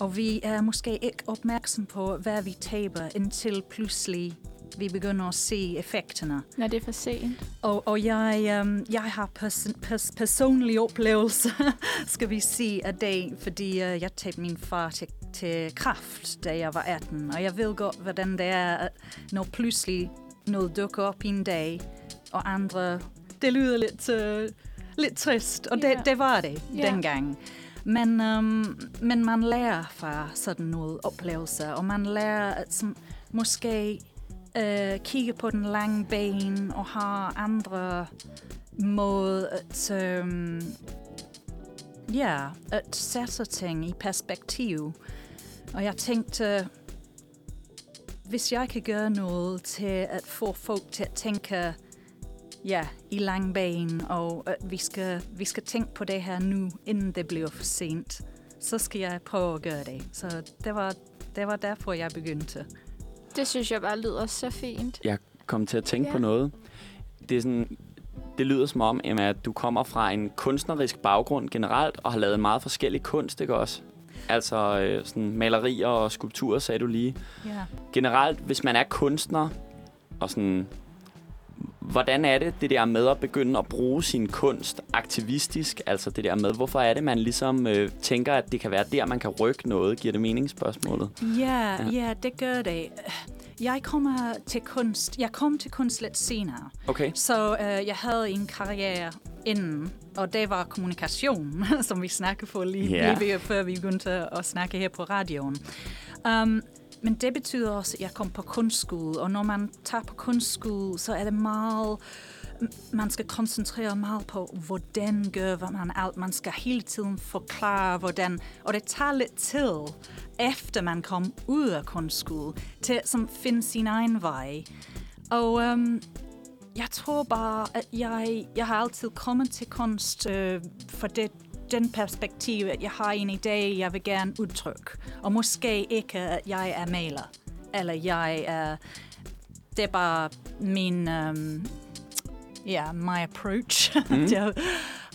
Og vi er måske ikke opmærksom på, hvad vi taber, indtil pludselig vi begynder at se effekterne. Når det er for sent. Og, og jeg, um, jeg har pers- pers- personlige oplevelser, skal vi sige, af det, fordi uh, jeg tabte min far til, til kraft, da jeg var 18. Og jeg ved godt, hvordan det er, når pludselig noget dukker op i en dag, og andre... Det lyder lidt, uh, lidt trist, og Ja. det, det var det Ja. dengang. Men, øhm, men man lærer fra sådan noget oplevelser, og man lærer at som, måske øh, kigge på den lange bane og har andre måde at, øh, ja, at sætte ting i perspektiv. Og jeg tænkte, hvis jeg kan gøre noget til at få folk til at tænke ja, i lang ben, og at vi skal, vi skal tænke på det her nu, inden det bliver for sent, så skal jeg prøve at gøre det. Så det var, det var derfor, jeg begyndte. Det synes jeg bare lyder så fint. Jeg kom til at tænke Ja. på noget. Det er sådan, det lyder som om, Emma, at du kommer fra en kunstnerisk baggrund generelt, og har lavet meget forskellig kunst, ikke også? Altså øh, sådan malerier og skulpturer, sagde du lige. Ja. Generelt, hvis man er kunstner, og sådan, hvordan er det, det der med at begynde at bruge sin kunst aktivistisk? Altså det der med, hvorfor er det, man ligesom øh, tænker, at det kan være der, man kan rykke noget? Giver det mening, spørgsmålet? Ja, Ja. ja, det gør det. Jeg kommer til kunst. Jeg kom til kunst lidt senere. Okay. Så øh, jeg havde en karriere inden, og det var kommunikation, som vi snakkede for lige, yeah. lige før vi begyndte at snakke her på radioen. Um, men det betyder også, at jeg kom på kunstskole, og når man tager på kunstskole, så er det meget man skal koncentrere meget på, hvordan gør man alt. Man skal hele tiden forklare, hvordan. Og det tager lidt tid, efter man kom ud af kunstskole, til at som, finde sin egen vej. Og øhm, jeg tror bare, at jeg, jeg har altid kommet til kunst øh, for det, den perspektiv, at jeg har en idé, jeg vil gerne udtrykke. Og måske ikke, at jeg er maler. Eller jeg er... Det er bare min... Um, ja, my approach. Mm.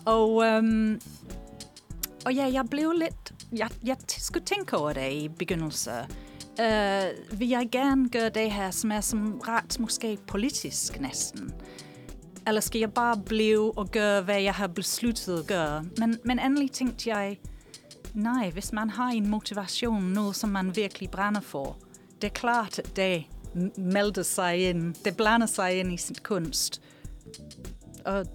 og, um, og ja, jeg blev lidt... Jeg, jeg skulle tænke over det i begyndelsen. Uh, vil jeg gerne gøre det her, som er som ret måske politisk næsten? Eller skal jeg bare blive og gøre, hvad jeg har besluttet at gøre? Men, men endelig tænkte jeg, nej, hvis man har en motivation, noget som man virkelig brænder for, det er klart, at det melder sig ind. Det blander sig ind i sin kunst. Og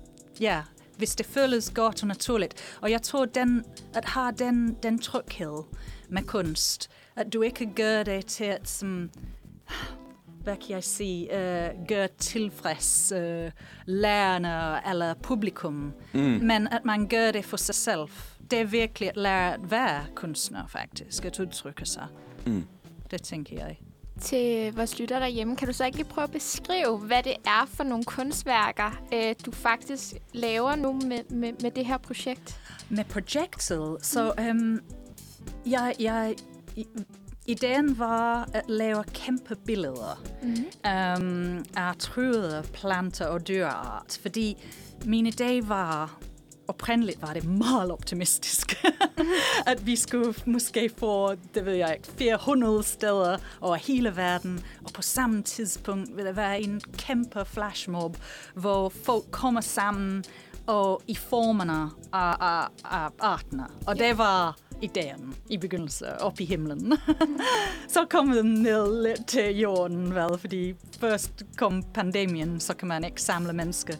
ja, hvis det føles godt og naturligt. Og jeg tror, den, at have den, den tryghed med kunst, at du ikke gør det til at som, hvad kan jeg sige, uh, gøre tilfreds uh, lærerne eller publikum, Mm. men at man gør det for sig selv. Det er virkelig at lære at være kunstner, faktisk, at udtrykke sig. Mm. Det tænker jeg. Til vores lytter derhjemme, kan du så ikke lige prøve at beskrive, hvad det er for nogle kunstværker, øh, du faktisk laver nu med, med, med det her projekt? Med projektet, så um, jeg, jeg, i- ideen var at lave kæmpe billeder Mm-hmm. um, af truede planter og dyreart, fordi min idé var, oprindeligt var det meget optimistisk, at vi skulle måske få, det ved jeg ikke, 400 steder over hele verden, og på samme tidspunkt vil der være en kæmpe flashmob, hvor folk kommer sammen og i formerne af, af, af artene. Og det var ideen i begyndelsen, op i himlen. så kom den ned lidt til jorden, vel, fordi først kom pandemien, så kan man ikke samle mennesker.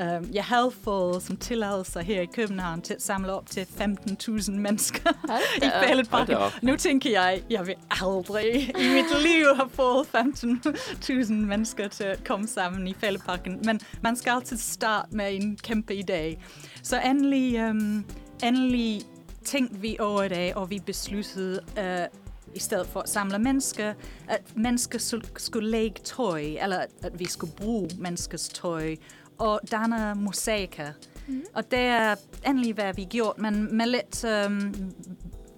Uh, jeg havde fået som tilladelse her i København til at samle op til 15.000 mennesker i op. Nu tænker jeg, jeg vil aldrig i mit liv have fået 15.000 mennesker til at komme sammen i Fælledparken. Men man skal altid starte med en kæmpe idé. Så endelig, um, endelig tænkte vi over det, og vi besluttede, uh, i stedet for at samle mennesker, at mennesker skulle lægge tøj, eller at, vi skulle bruge menneskers tøj, og danne mosaikker. Mm. Og det er endelig, hvad vi gjort, men med lidt øhm,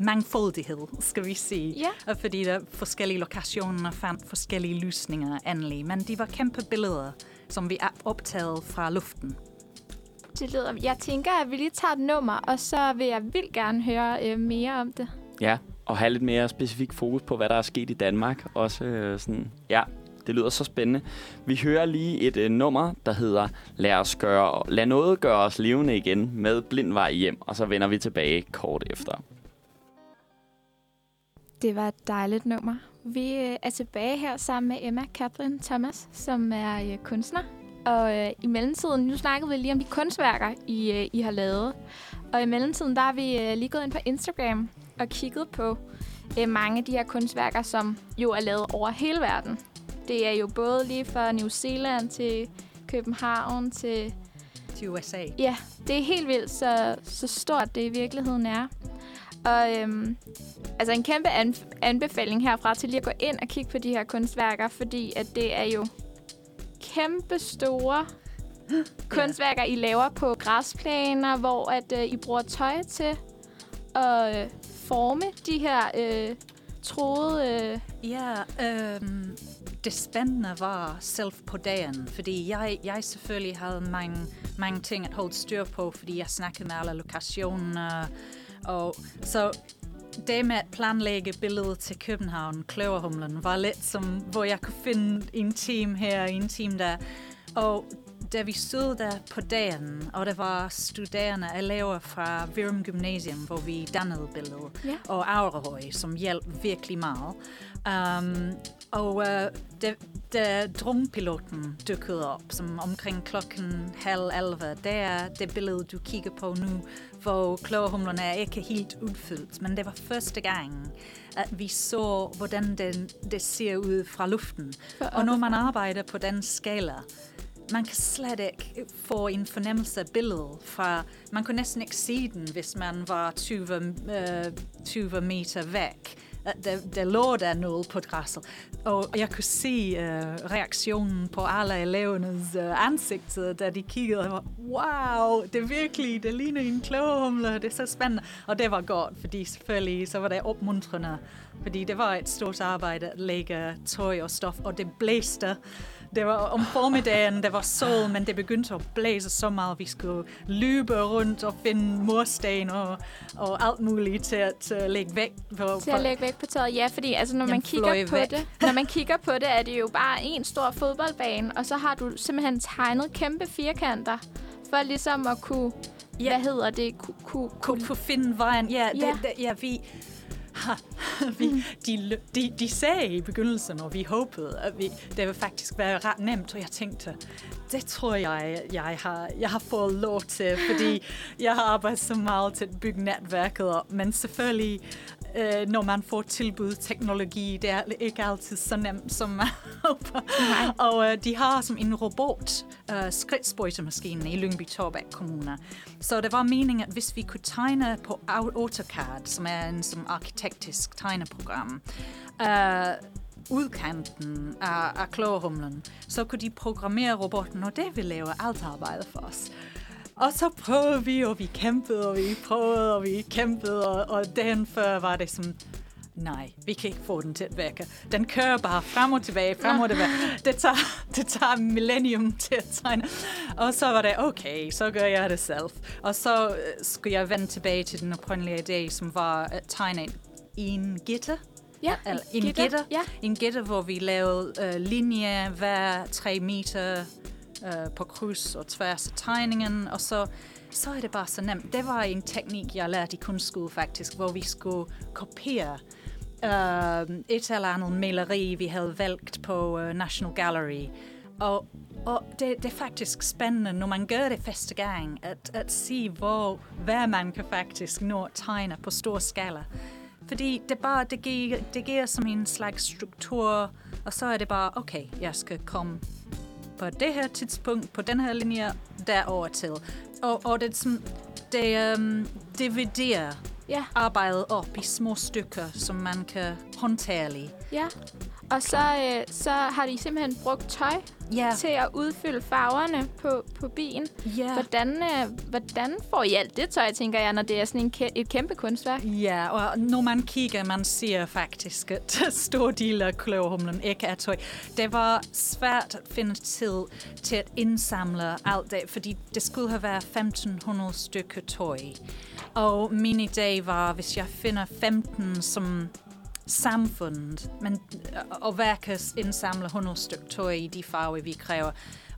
mangfoldighed, skal vi sige. Ja. Og fordi der er forskellige lokationer fandt forskellige løsninger endelig. Men de var kæmpe billeder, som vi har optaget fra luften. Det lyder, jeg tænker, at vi lige tager et nummer, og så vil jeg vildt gerne høre øh, mere om det. Ja, og have lidt mere specifik fokus på, hvad der er sket i Danmark. Også øh, sådan, ja, det lyder så spændende. Vi hører lige et øh, nummer, der hedder Lad, os gøre, Lad noget gøre os levende igen med Blindvej hjem, og så vender vi tilbage kort efter. Det var et dejligt nummer. Vi øh, er tilbage her sammen med Emma Catherine Thomas, som er øh, kunstner. Og øh, i mellemtiden, nu snakkede vi lige om de kunstværker, I, øh, I har lavet. Og i mellemtiden, der er vi øh, lige gået ind på Instagram og kigget på øh, mange af de her kunstværker, som jo er lavet over hele verden. Det er jo både lige fra New Zealand til København til Til USA. Ja, det er helt vildt, så, så stort det i virkeligheden er. Og øhm, altså en kæmpe anbefaling herfra til lige at gå ind og kigge på de her kunstværker, fordi at det er jo kæmpe store kunstværker, I laver på græsplæner, hvor at øh, I bruger tøj til at øh, forme de her øh, troede... Øh, Ja, øhm, det spændende var selv på dagen, fordi jeg, jeg selvfølgelig havde mange, mange ting at holde styr på, fordi jeg snakkede med alle lokationer. Og så det med at planlægge billedet til København, Kløverhumlen, var lidt som, hvor jeg kunne finde en team her, en team der. Og da vi stod der på dagen, og der var studerende, elever fra Virum Gymnasium, hvor vi dannede billedet, Ja. og Aurehøj, som hjalp virkelig meget. Um, og uh, da, da drumpiloten dukkede op, som omkring klokken halv 11, det er det billede, du kigger på nu, hvor kløverhumlerne er ikke helt udfyldt, men det var første gang, at vi så, hvordan den, det ser ud fra luften. Og når man arbejder på den skala, man kan slet ikke få en fornemmelse af billedet fra... Man kunne næsten ikke se den, hvis man var 20, øh, 20 meter væk. Øh, der, der lå der noget på græsset. Og jeg kunne se uh, reaktionen på alle elevernes øh, uh, ansigter, da de kiggede. Og var, wow, det er virkelig, det ligner en kløverhumle. Det er så spændende. Og det var godt, fordi selvfølgelig så var det opmuntrende. Fordi det var et stort arbejde at lægge tøj og stof, og det blæste. Det var om formiddagen, der var sol, men det begyndte at blæse så meget, at vi skulle løbe rundt og finde mursten og, og alt muligt til at uh, lægge væk. På, til at lægge væk på tøjet. Ja, fordi altså, når, man kigger på væk. det, når man kigger på det, er det jo bare en stor fodboldbane, og så har du simpelthen tegnet kæmpe firkanter, for ligesom at kunne, Ja. hvad hedder det, kunne, kunne, kunne, kunne finde vejen. Ja, Ja. Det, det, ja vi, vi, de, de, de sagde i begyndelsen, og vi håbede, at vi, det ville faktisk være ret nemt, og jeg tænkte, det tror jeg, jeg har, jeg har fået lov til, fordi jeg har arbejdet så meget til at bygge netværket op, men selvfølgelig, øh, når man får tilbud teknologi, det er ikke altid så nemt, som man håber. Og øh, de har som en robot, øh, skridtsprøjtemaskine i Lyngby Torbæk Kommune. Så det var meningen, at hvis vi kunne tegne på Au- AutoCAD, som er en som arkitektisk tegneprogram, øh, udkanten af, af kløverhumlen, så kunne de programmere robotten, og det ville lave alt arbejdet for os. Og så prøvede vi, og vi kæmpede, og vi prøvede, og vi kæmpede, og, og dagen før var det som, nej, vi kan ikke få den til at virke. Den kører bare frem og tilbage, frem og tilbage. Det tager, det tager millennium til at tegne. Og så var det, okay, så gør jeg det selv. Og så øh, skulle jeg vende tilbage til den oprindelige idé, som var at tegne en, gitter. Ja, Eller en gitter. Ja. En gitter, hvor vi lavede øh, linje hver tre meter øh, på kryds og tværs af tegningen, og så, så er det bare så nemt. Det var en teknik, jeg lærte i kunstskole faktisk, hvor vi skulle kopiere øh, et eller andet maleri, vi havde valgt på øh, National Gallery. Og, og det, det er faktisk spændende, når man gør det første gang, at, at se, hvor, hvad man kan faktisk nå at tegne på stor skala. Fordi det bare, det giver, det giver som en slags struktur, og så er det bare, okay, jeg skal komme på det her tidspunkt, på den her linje, derover til. Og, og det, sådan, det um, dividerer Ja. arbejdet op i små stykker, som man kan håndtere. Ja. Og så, øh, så har de simpelthen brugt tøj Ja, til at udfylde farverne på, på bilen. ja. Hvordan, øh, hvordan får I alt det tøj, tænker jeg, når det er sådan en kæ- et kæmpe kunstværk? Ja, og når man kigger, man ser faktisk, at stor del af kløverhumlen ikke er tøj. Det var svært at finde tid til at indsamle alt det, fordi det skulle have været 1500 stykker tøj. Og min idé var, hvis jeg finder 15 som samfundet, men, øh, og hver kan indsamle 100 stykker tøj i de farver, vi kræver.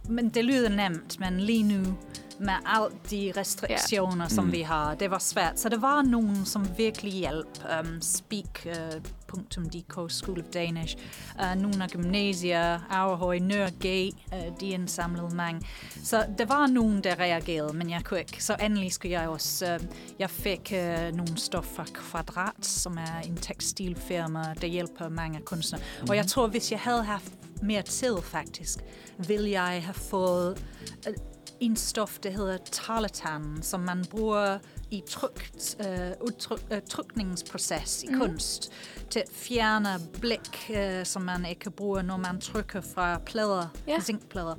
Men det lyder nemt, men lige nu med alt de restriktioner, som Mm. vi har, det var svært. Så der var nogen, som virkelig hjalp. Um, Speak.dk, School of Danish. Uh, nogle af gymnasier, Aarhus, Nørre uh, de indsamlede mange. Så der var nogen, der reagerede, men jeg kunne ikke. Så endelig skulle jeg også... Uh, jeg fik uh, nogle stof fra Kvadrat, som er en tekstilfirma, der hjælper mange kunstnere. Mm-hmm. Og jeg tror, hvis jeg havde haft mere tid faktisk, ville jeg have fået uh, en stof, der hedder tarlatan, som man bruger i trykt, uh, udtryk, uh, trykningsproces i Mhm. kunst, til at fjerne blik, uh, som man ikke bruger, når man trykker fra plader, Ja. zinkplader.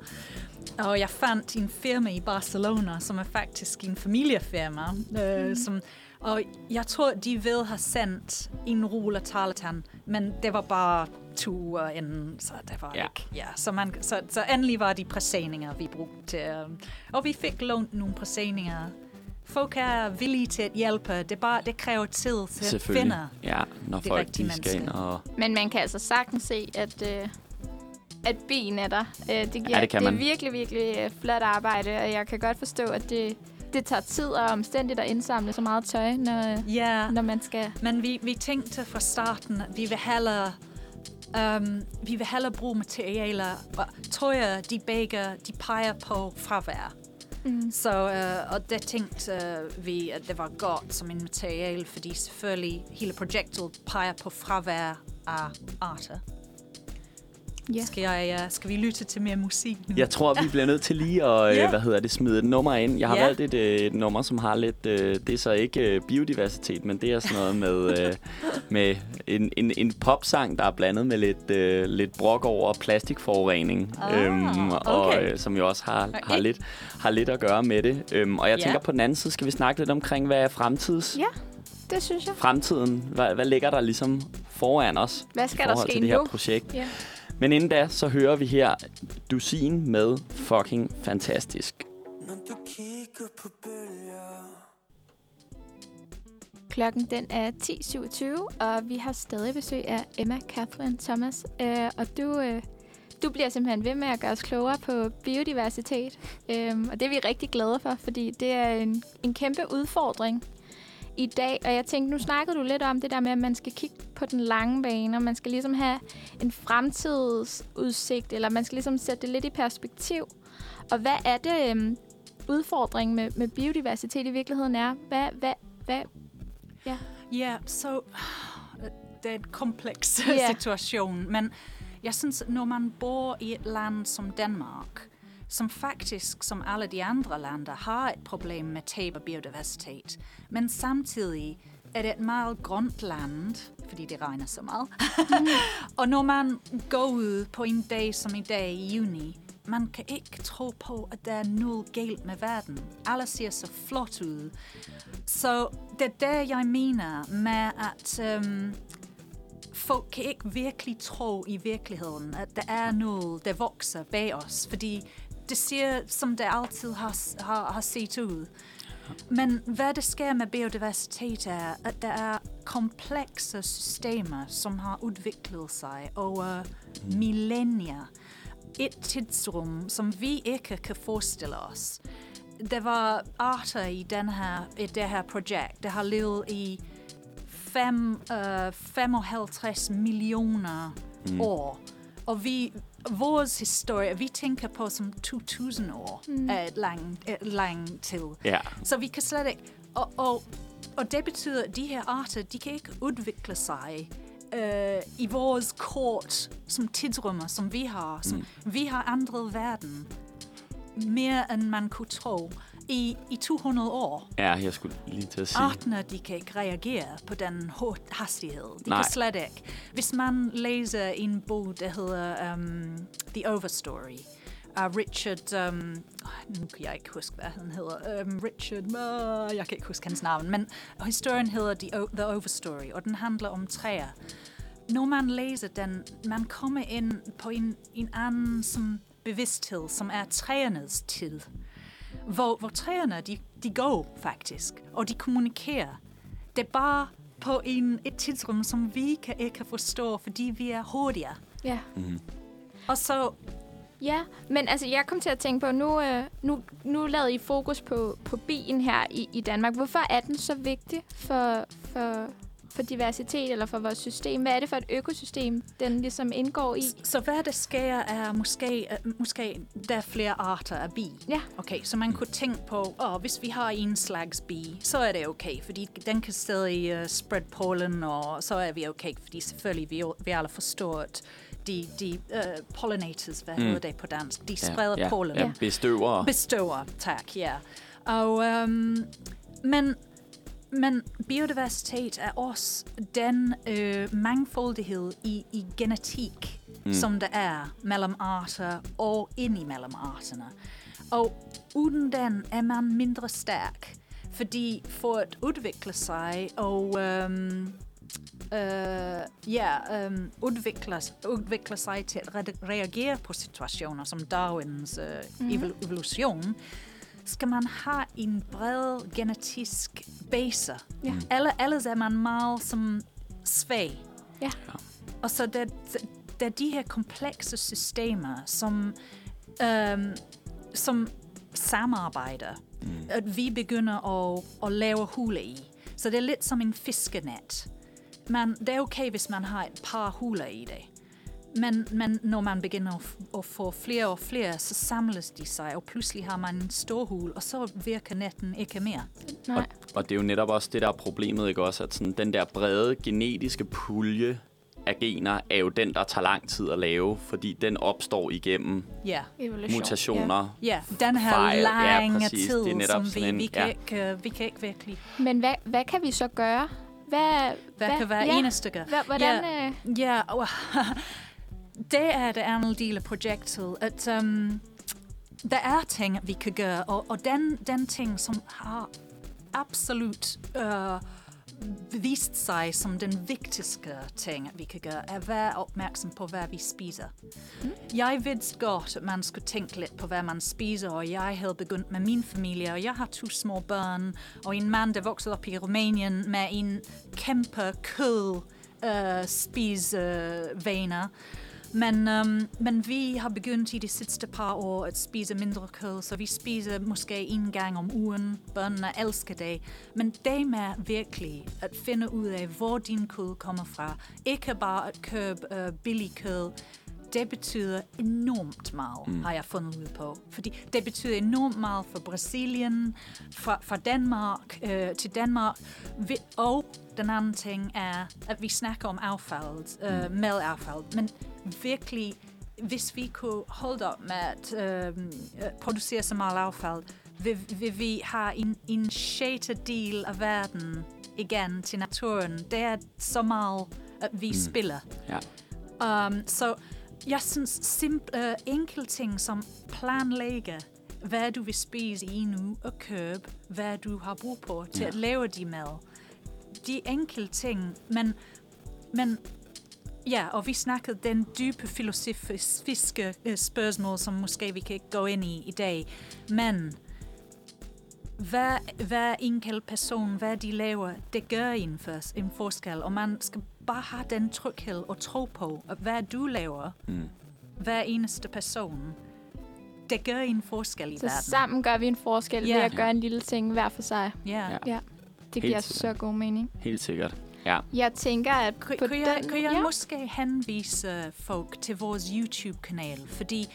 Og jeg fandt en firma i Barcelona, som er faktisk en familiefirma, øh, mm. som, og jeg tror, de ville have sendt en rulle tarlatan, men det var bare to uger inden, så det var Ja. ja. ikke. Ja, så, man, så, så endelig var de præsninger, vi brugte til, øh, og vi fik lånt nogle præsninger. Folk er villige til at hjælpe, det, bare, det kræver tid til at finde. Ja, når det folk rigtige de skal ind menneske. og... Men man kan altså sagtens se, at, øh, at ben er der. Øh, det, giver, det kan det er man. virkelig, virkelig øh, flot arbejde, og jeg kan godt forstå, at det, det tager tid og omstændigt at indsamle så meget tøj, når, Ja, når man skal... Men vi, vi tænkte fra starten, at vi vil hellere, um, vi vil hellere bruge materialer, og tøjer, de begge, de peger på fravær. Mm. Så, uh, og det tænkte uh, vi, at det var godt som en materiale, fordi selvfølgelig hele projektet peger på fravær af arter. Ja. Skal, jeg, uh, skal vi lytte til mere musik nu? Jeg tror, vi bliver nødt til lige at Ja. øh, hvad hedder det, smide et nummer ind. Jeg har Ja. valgt et, øh, et nummer, som har lidt... Øh, det er så ikke biodiversitet, men det er sådan noget med, med en, en, en popsang, der er blandet med lidt, øh, lidt brok over plastikforurening. Ah, og okay. øh, som jo også har, har, lidt, har lidt at gøre med det. Øhm, og jeg Ja. tænker, på den anden side skal vi snakke lidt omkring, hvad er fremtids... Ja. Det synes jeg. Fremtiden. Hvad, hvad ligger der ligesom foran os? Hvad i skal der ske til det her nu? projekt? Ja. Men inden da, så hører vi her Dusin med Fucking Fantastisk. Klokken den er 10.27, og vi har stadig besøg af Emma Catherine Thomas. Øh, og du, øh, du bliver simpelthen ved med at gøre os klogere på biodiversitet. Øhm, og det er vi rigtig glade for, fordi det er en, en kæmpe udfordring i dag. Og jeg tænkte, nu snakkede du lidt om det der med, at man skal kigge på den lange bane, og man skal ligesom have en fremtidsudsigt, eller man skal ligesom sætte det lidt i perspektiv. Og hvad er det, øhm, udfordringen med, med biodiversitet i virkeligheden er? Hvad, hvad, hvad, Ja, så det er en kompleks Ja. situation, men jeg synes, når man bor i et land som Danmark, som faktisk, som alle de andre lande, har et problem med tab af biodiversitet, men samtidig er det et meget grønt land, fordi det regner så meget. og når man går ud på en dag som i dag i juni, man kan ikke tro på, at der er noget galt med verden. Alle ser så flot ud. Så det er der, jeg mener med, at øhm, folk kan ikke virkelig tro i virkeligheden, at der er noget, der vokser bag os, fordi det ser, som det altid har, har, har set ud. Men hvad der sker med biodiversitet er, at der er komplekse systemer, som har udviklet sig over millennier. Et tidsrum, som vi ikke kan forestille os. Der var arter i, den her, i det her projekt, der har levet i fem, uh, 55 millioner mm. år. Og vi, vores historie, vi tænker på som 2000 år mm. et lang, et lang tid. Ja. Så vi kan slet ikke... Og, og, og det betyder, at de her arter, de kan ikke udvikle sig øh, i vores kort som tidsrummer, som vi har. Som, mm. Vi har andre verden mere, end man kunne tro. I, i 200 år. Ja, jeg skulle lige til at sige. Artene, de kan ikke reagere på den hastighed. De Nej. kan slet ikke. Hvis man læser en bog, der hedder um, The Overstory, af Richard... Um, nu kan jeg ikke huske, hvad han hedder. Um, Richard... Uh, jeg kan ikke huske hans navn. Men historien hedder The, o- The Overstory, og den handler om træer. Når man læser den, man kommer ind på en, en anden som bevidsthed, som er træernes tid. Hvor, hvor træerne, de, de går faktisk, og de kommunikerer. Det er bare på en, et tidsrum, som vi kan, ikke kan forstå, fordi vi er hurtigere. Ja. Og så, Ja, men altså, jeg kom til at tænke på, nu, øh, nu, nu lavede I fokus på, på bien her i, i Danmark. Hvorfor er den så vigtig for, for, for diversitet eller for vores system? Hvad er det for et økosystem, den ligesom indgår i? så hvad der sker er måske, uh, måske der er flere arter af bi. Ja. Okay, så man kunne tænke på, åh, hvis vi har en slags bi, så er det okay, fordi den kan stadig uh, spread pollen, og så er vi okay, fordi selvfølgelig vi, vi alle forstår, at de, de uh, pollinators, hvad Mm. hedder det på dansk, de spreder ja, pollen. Ja, bestøvere. Bestøver, tak, ja. Og, um, men, men biodiversitet er også den øh, mangfoldighed i, i genetik, mm. som der er mellem arter og indimellem arterne. Og uden den er man mindre stærk, fordi for at udvikle sig og øhm, øh, ja, øhm, udvikle, udvikle sig til at re- reagere på situationer som Darwins øh, mm-hmm. evolution, skal man have en bred genetisk base. Ja. Alle, ellers er man meget som svag. Ja. Og så der, der er de her komplekse systemer, som, øhm, som samarbejder, mm. at vi begynder at, at lave huler i. Så det er lidt som en fiskenet. Men det er okay, hvis man har et par huler i det. Men, men når man begynder at, at få flere og flere, så samles de sig, og pludselig har man en stor hul, og så virker netten ikke mere. Nej. Og, og det er jo netop også det, der er problemet, ikke også? At sådan, den der brede genetiske pulje af gener er jo den, der tager lang tid at lave, fordi den opstår igennem Ja. Evolution. mutationer. Ja, den her Fejl, ja, lange præcis. tid, Det er netop som vi, en- vi, kan ja. ikke, vi kan ikke virkelig... Ja. Men hvad, hvad kan vi så gøre? Hvad, Hvad kan hver ja. eneste? Hvad, hvordan, Ja. øh, Ja, og det er det andet del af projektet, at um, der er ting, vi kan gøre, og, og den, den ting, som har absolut uh, vist sig som den vigtigste ting, vi kan gøre, er at være opmærksom på, hvad vi spiser. Mm. Jeg vidste godt, at man skulle tænke lidt på, hvad man spiser, og jeg havde begyndt med min familie, og jeg har to små børn, og en mand, der voksede op i Rumænien med en kæmpe kød uh, spisevaner. Men, um, men vi har begyndt i de sidste par år at spise mindre kød, så vi spiser måske en gang om ugen. Børnene elsker det. Men det med virkelig at finde ud af, hvor din kød kommer fra. Ikke bare at købe uh, billig kød. Det betyder enormt meget, mm. har jeg fundet ud på. Fordi det betyder enormt meget for Brasilien, fra, fra Danmark øh, til Danmark. Vi, og den anden ting er, at vi snakker om affald, øh, madaffald. Men virkelig, hvis vi kunne holde op med at øh, øh, producere så meget affald, vil, vil vi have en, en sjette del af verden igen til naturen. Det er så meget, at vi mm. spiller. Ja. Um, så jeg synes simple, uh, enkelte ting som planlægge, hvad du vil spise i uge, og købe, hvad du har brug på til Ja. at lave de mad. De enkelte ting, men, men ja, og vi snakkede den dybe filosofiske uh, spørgsmål, som måske vi kan gå ind i i dag, men hver, hver enkelt person, hvad de laver, det gør en, for, en forskel, og man skal bare have den tryghed og tro på, at hvad du laver, Mm. hver eneste person, det gør en forskel i så verden. sammen gør vi en forskel Ja. ved at gøre en lille ting hver for sig. Ja. Ja. Ja, det Helt giver sikkert. så god mening. Helt sikkert. Ja. Jeg tænker, at på kunne jeg, den... kunne jeg ja. måske henvise folk til vores YouTube-kanal? Fordi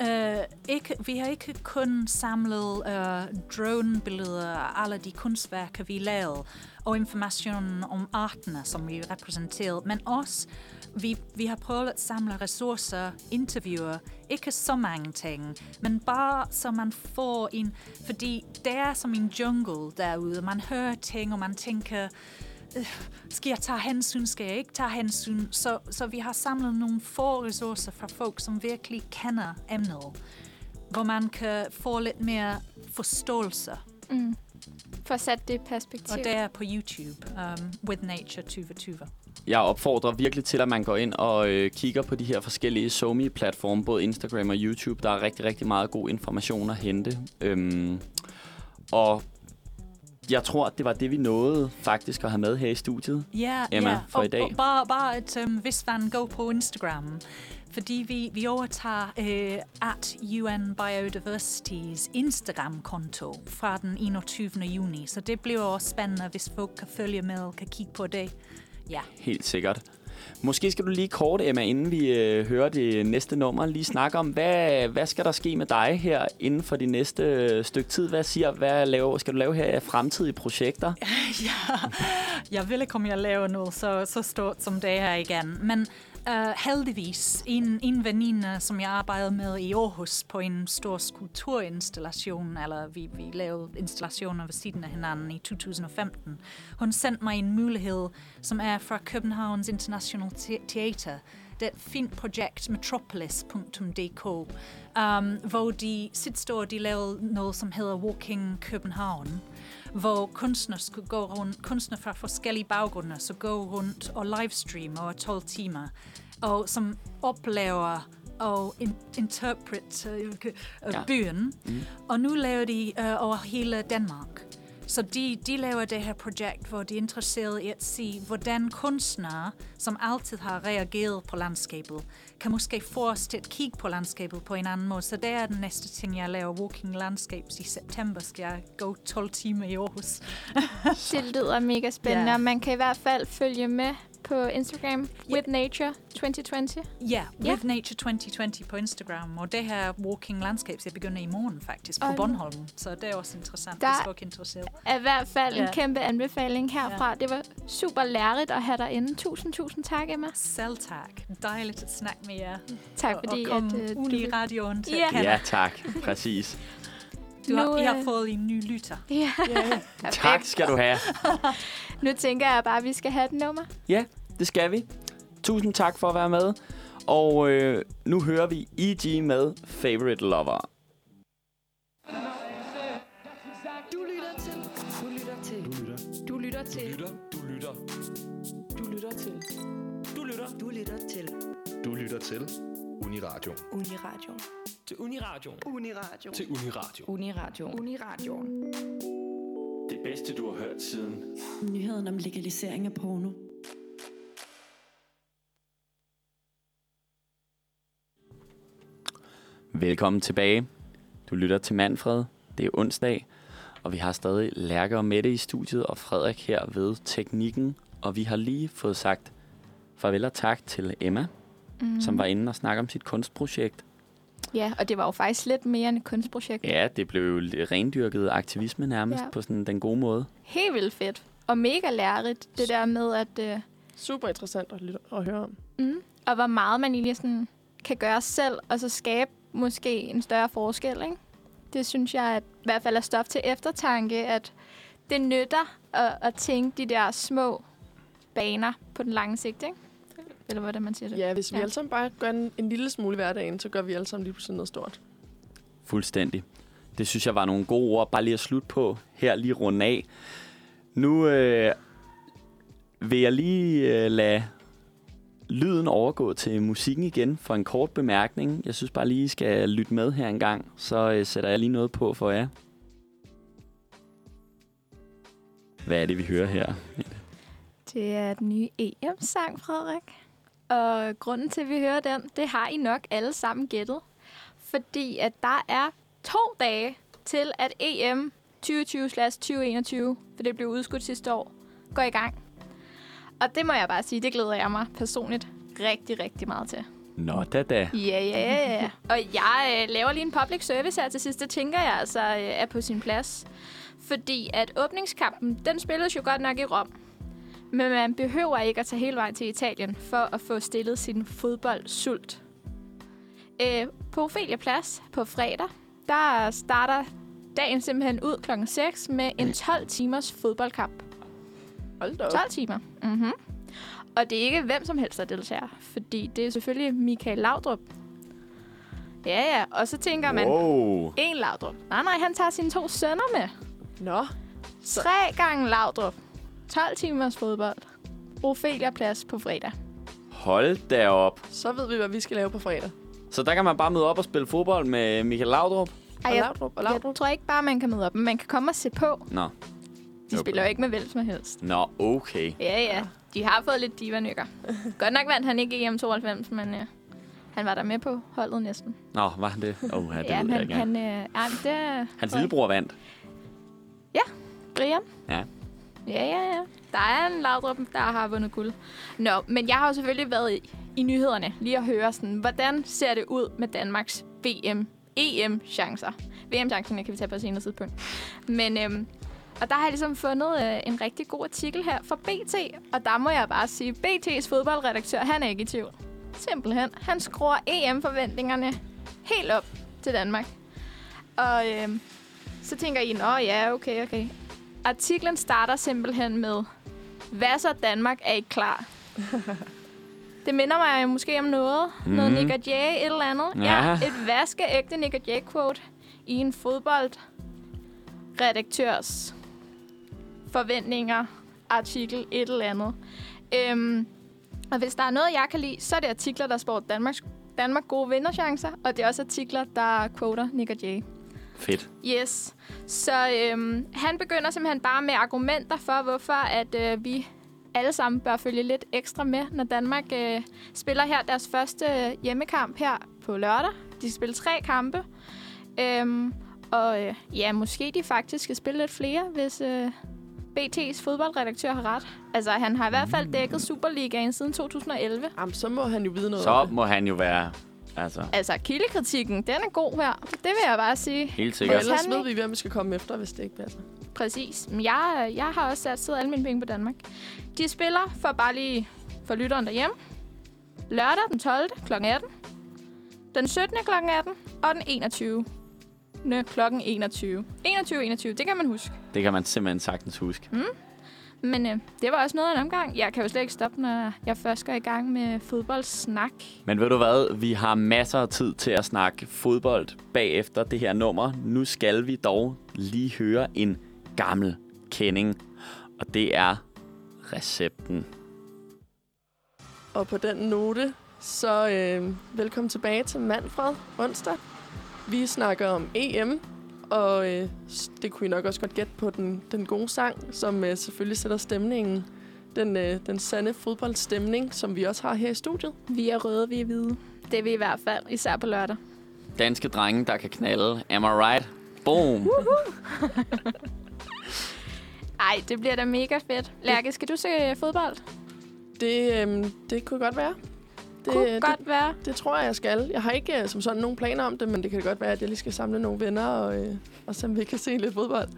Uh, ikke, vi har ikke kun samlet uh, dronebilleder af alle de kunstværker, vi lavede, og information om arterne, som vi repræsenterede, men også, vi, vi har prøvet at samle ressourcer, interviewer, ikke så mange ting, men bare så man får en, fordi det er som en jungle derude, man hører ting, og man tænker, øh, skal jeg tage hensyn, skal jeg ikke tage hensyn? Så, så vi har samlet nogle få ressourcer fra folk, som virkelig kender emnet, hvor man kan få lidt mere forståelse. Mm. For at sætte det perspektiv. Og det er på YouTube, um, With Nature 2020. Jeg opfordrer virkelig til, at man går ind og øh, kigger på de her forskellige somi platforme både Instagram og YouTube. Der er rigtig, rigtig meget god information at hente. Øhm, og jeg tror, det var det, vi nåede faktisk at have med her i studiet. Ja, Emma, ja. for og, i dag. Og bare, bare at um, hvis man går på Instagram, fordi vi, vi overtager uh, at UN Biodiversities Instagram-konto fra den 21. juni, så det bliver også spændende, hvis folk kan følge med og kan kigge på det. Ja. Helt sikkert. Måske skal du lige kort, Emma, inden vi øh, hører det næste nummer, lige snakke om, hvad, hvad skal der ske med dig her inden for de næste øh, stykke tid? Hvad siger, hvad laver, skal du lave her af fremtidige projekter? ja, jeg vil ikke, om jeg laver noget så, så stort som det her igen. Men uh, heldigvis, en, en veninde, som jeg arbejdede med i Aarhus på en stor skulpturinstallation, eller vi, vi lavede installationer ved siden af hinanden i 2015, hun sendte mig en mulighed, som er fra Københavns International Theater. Det fint projekt, metropolis.dk, um, hvor de sidste år de lavede noget, som hedder Walking København hvor kunstnere skulle gå rundt, kunstnere fra forskellige baggrunde, så gå rundt og livestream over 12 timer, og som oplever og in, interpret uh, uh, Ja. byen. Mm. Og nu laver de uh, over hele Danmark. Så de, de laver det her projekt, hvor de er interesseret i at se, hvordan kunstnere, som altid har reageret på landskabet, kan måske få os til at kigge på landskabet på en anden måde. Så det er den næste ting, jeg laver. Walking Landscapes i september skal jeg gå 12 timer i Aarhus. Det lyder mega spændende, Ja. og man kan i hvert fald følge med på Instagram, With Nature 2020. Ja, Ja. With Nature 2020 på Instagram, og det her Walking Landscapes, jeg begynder i morgen faktisk, på nu. Bornholm. Så det er også interessant, Der- hvis folk er interesseret. Er i hvert fald en Ja. kæmpe anbefaling herfra. Det var super lærerigt at have dig inde. Tusind, tusind tak, Emma. Selv tak. Dejligt at snakke med jer. Tak og, fordi, og komme at øh, ud i du... radioen til kende. Ja, tak. Præcis. Du har, Nu, I har øh, fået en ny lytter. Ja, Tak skal du have. nu tænker jeg bare, at vi skal have et nummer. Ja, det skal vi. Tusind tak for at være med. Og øh, nu hører vi E.G. med Favorite Lover. Du lytter til. Du lytter til. Du lytter til. Du lytter. Du lytter til. Du lytter. Du lytter til Du lytter til Uniradio. Uniradio. Til Uniradio. Uniradio. Til Uniradio. Uniradio. Uniradio. Det bedste, du har hørt siden Nyheden om legalisering af porno. Velkommen tilbage. Du lytter til Manfred. Det er onsdag, og vi har stadig Lærke og Mette i studiet, og Frederik her ved teknikken. Og vi har lige fået sagt farvel og tak til Emma, mm. som var inde og snakke om sit kunstprojekt. Ja, og det var jo faktisk lidt mere end et kunstprojekt. Ja, det blev jo rendyrket aktivisme nærmest Ja. på sådan den gode måde. Helt vildt fedt. Og mega lærerigt, det der med, at... Øh, Super interessant at, lytte, at høre om. mm, og hvor meget man egentlig sådan kan gøre selv, og så skabe måske en større forskel, ikke? Det synes jeg at, i hvert fald er stof til eftertanke, at det nytter at, at tænke de der små baner på den lange sigt, ikke? Eller hvordan man siger det. Ja, hvis vi Ja. alle sammen bare gør en, en lille smule hverdagen, så gør vi alle sammen lige pludselig noget stort. Fuldstændig. Det synes jeg var nogle gode ord, bare lige at slutte på her, lige runde af. Nu øh, vil jeg lige øh, lade lyden overgå til musikken igen for en kort bemærkning. Jeg synes bare lige, I skal lytte med her en gang, så øh, sætter jeg lige noget på for jer. Hvad er det, vi hører her? Det er den nye EM-sang, Frederik. Og grunden til, at vi hører den, det har I nok alle sammen gættet. Fordi at der er to dage til, at EM 2020-2021, for det blev udskudt sidste år, går i gang. Og det må jeg bare sige, det glæder jeg mig personligt rigtig, rigtig meget til. Nå da da. Ja, ja, ja, ja. Og jeg øh, laver lige en public service her til sidst. Det tænker jeg altså øh, er på sin plads. Fordi at åbningskampen, den spilles jo godt nok i Rom. Men man behøver ikke at tage hele vejen til Italien for at få stillet sin fodboldsult. Øh, på Ophelia Plads på fredag, der starter dagen simpelthen ud klokken 6 med en 12 timers fodboldkamp. Hold da op. 12 timer. Mm-hmm. Og det er ikke hvem som helst, der deltager. Fordi det er selvfølgelig Michael Laudrup. Ja, ja. Og så tænker man, Wow. en Laudrup. Nej, nej, han tager sine to sønner med. Nå, Tre gange Laudrup. 12 timers fodbold. Ophelia Plads på fredag. Hold da op. så ved vi, hvad vi skal lave på fredag. Så der kan man bare møde op og spille fodbold med Michael Laudrup? Og Ej, jeg, Laudrup, og Laudrup. jeg tror ikke bare, man kan møde op, men man kan komme og se på. Nå. De Okay. spiller jo ikke med hvem som helst. Nå, okay. Ja, ja. De har fået lidt divanykker. Godt nok vandt han ikke EM 92, men ja, han var der med på holdet næsten. Nå, var han det? Åh, oh, ja, det ja, ved jeg han, ikke. han, øh, ja, det Hans lillebror vandt. Brian. Ja. Ja, ja, ja. Der er en Laudrup, der har vundet guld. Nå, men jeg har jo selvfølgelig været i, i nyhederne lige at høre sådan, hvordan ser det ud med Danmarks VM, EM-chancer. VM-chancerne kan vi tage på et senere tidspunkt. Men, øhm, og der har jeg ligesom fundet øh, en rigtig god artikel her fra BT, og der må jeg bare sige, BT's fodboldredaktør, han er ikke i tvivl. Simpelthen. Han skruer EM-forventningerne helt op til Danmark. Og øh, så tænker I, nå ja, okay, okay. Artiklen starter simpelthen med, hvad så Danmark er ikke klar? det minder mig måske om noget. Mm. Noget Mhm. Nick Jay, et eller andet. Ja. et vaskeægte Nick Jay-quote i en fodboldredaktørs forventninger, artikel, et eller andet. Øhm, og hvis der er noget, jeg kan lide, så er det artikler, der spår Danmarks, Danmark gode vinderchancer, og det er også artikler, der quoter Nick Jay. Fedt. Yes. Så øhm, han begynder simpelthen bare med argumenter for, hvorfor at øh, vi alle sammen bør følge lidt ekstra med, når Danmark øh, spiller her deres første øh, hjemmekamp her på lørdag. De skal spille tre kampe. Øhm, og øh, ja, måske de faktisk skal spille lidt flere, hvis øh, BT's fodboldredaktør har ret. Altså, han har i hvert fald dækket Superligaen siden 2011. Jamen, så må han jo vide noget Så må han jo være, altså, Altså, kildekritikken, den er god her. Det vil jeg bare sige. helt Og sikkert. ellers han ved vi, hvem vi skal komme efter, hvis det ikke passer. Præcis. Men jeg, jeg har også sat alle mine penge på Danmark. De spiller for bare lige for lytteren derhjemme. Lørdag den 12. kl. 18. Den 17. kl. 18. Og den 21. kl. 21. 21, 21. Det kan man huske. Det kan man simpelthen sagtens huske. Men øh, det var også noget af en omgang. Jeg kan jo slet ikke stoppe, når jeg først går i gang med fodboldsnak. Men ved du hvad? Vi har masser af tid til at snakke fodbold bagefter det her nummer. Nu skal vi dog lige høre en gammel kending. Og det er recepten. Og på den note, så øh, velkommen tilbage til Manfred onsdag. Vi snakker om EM, og øh, det kunne I nok også godt gætte på den, den gode sang, som øh, selvfølgelig sætter stemningen. Den, øh, den sande fodboldstemning, som vi også har her i studiet. Vi er røde, vi er hvide. Det er vi i hvert fald, især på lørdag. Danske drenge, der kan knalde. Am I right? Boom. Ej, det bliver da mega fedt. Lærke, skal du se fodbold? Det, øh, det kunne godt være. Det, Kunne det, godt være. det tror jeg, jeg skal. Jeg har ikke øh, som sådan nogen planer om det, men det kan godt være, at jeg lige skal samle nogle venner, og, øh, og så vi kan se lidt fodbold.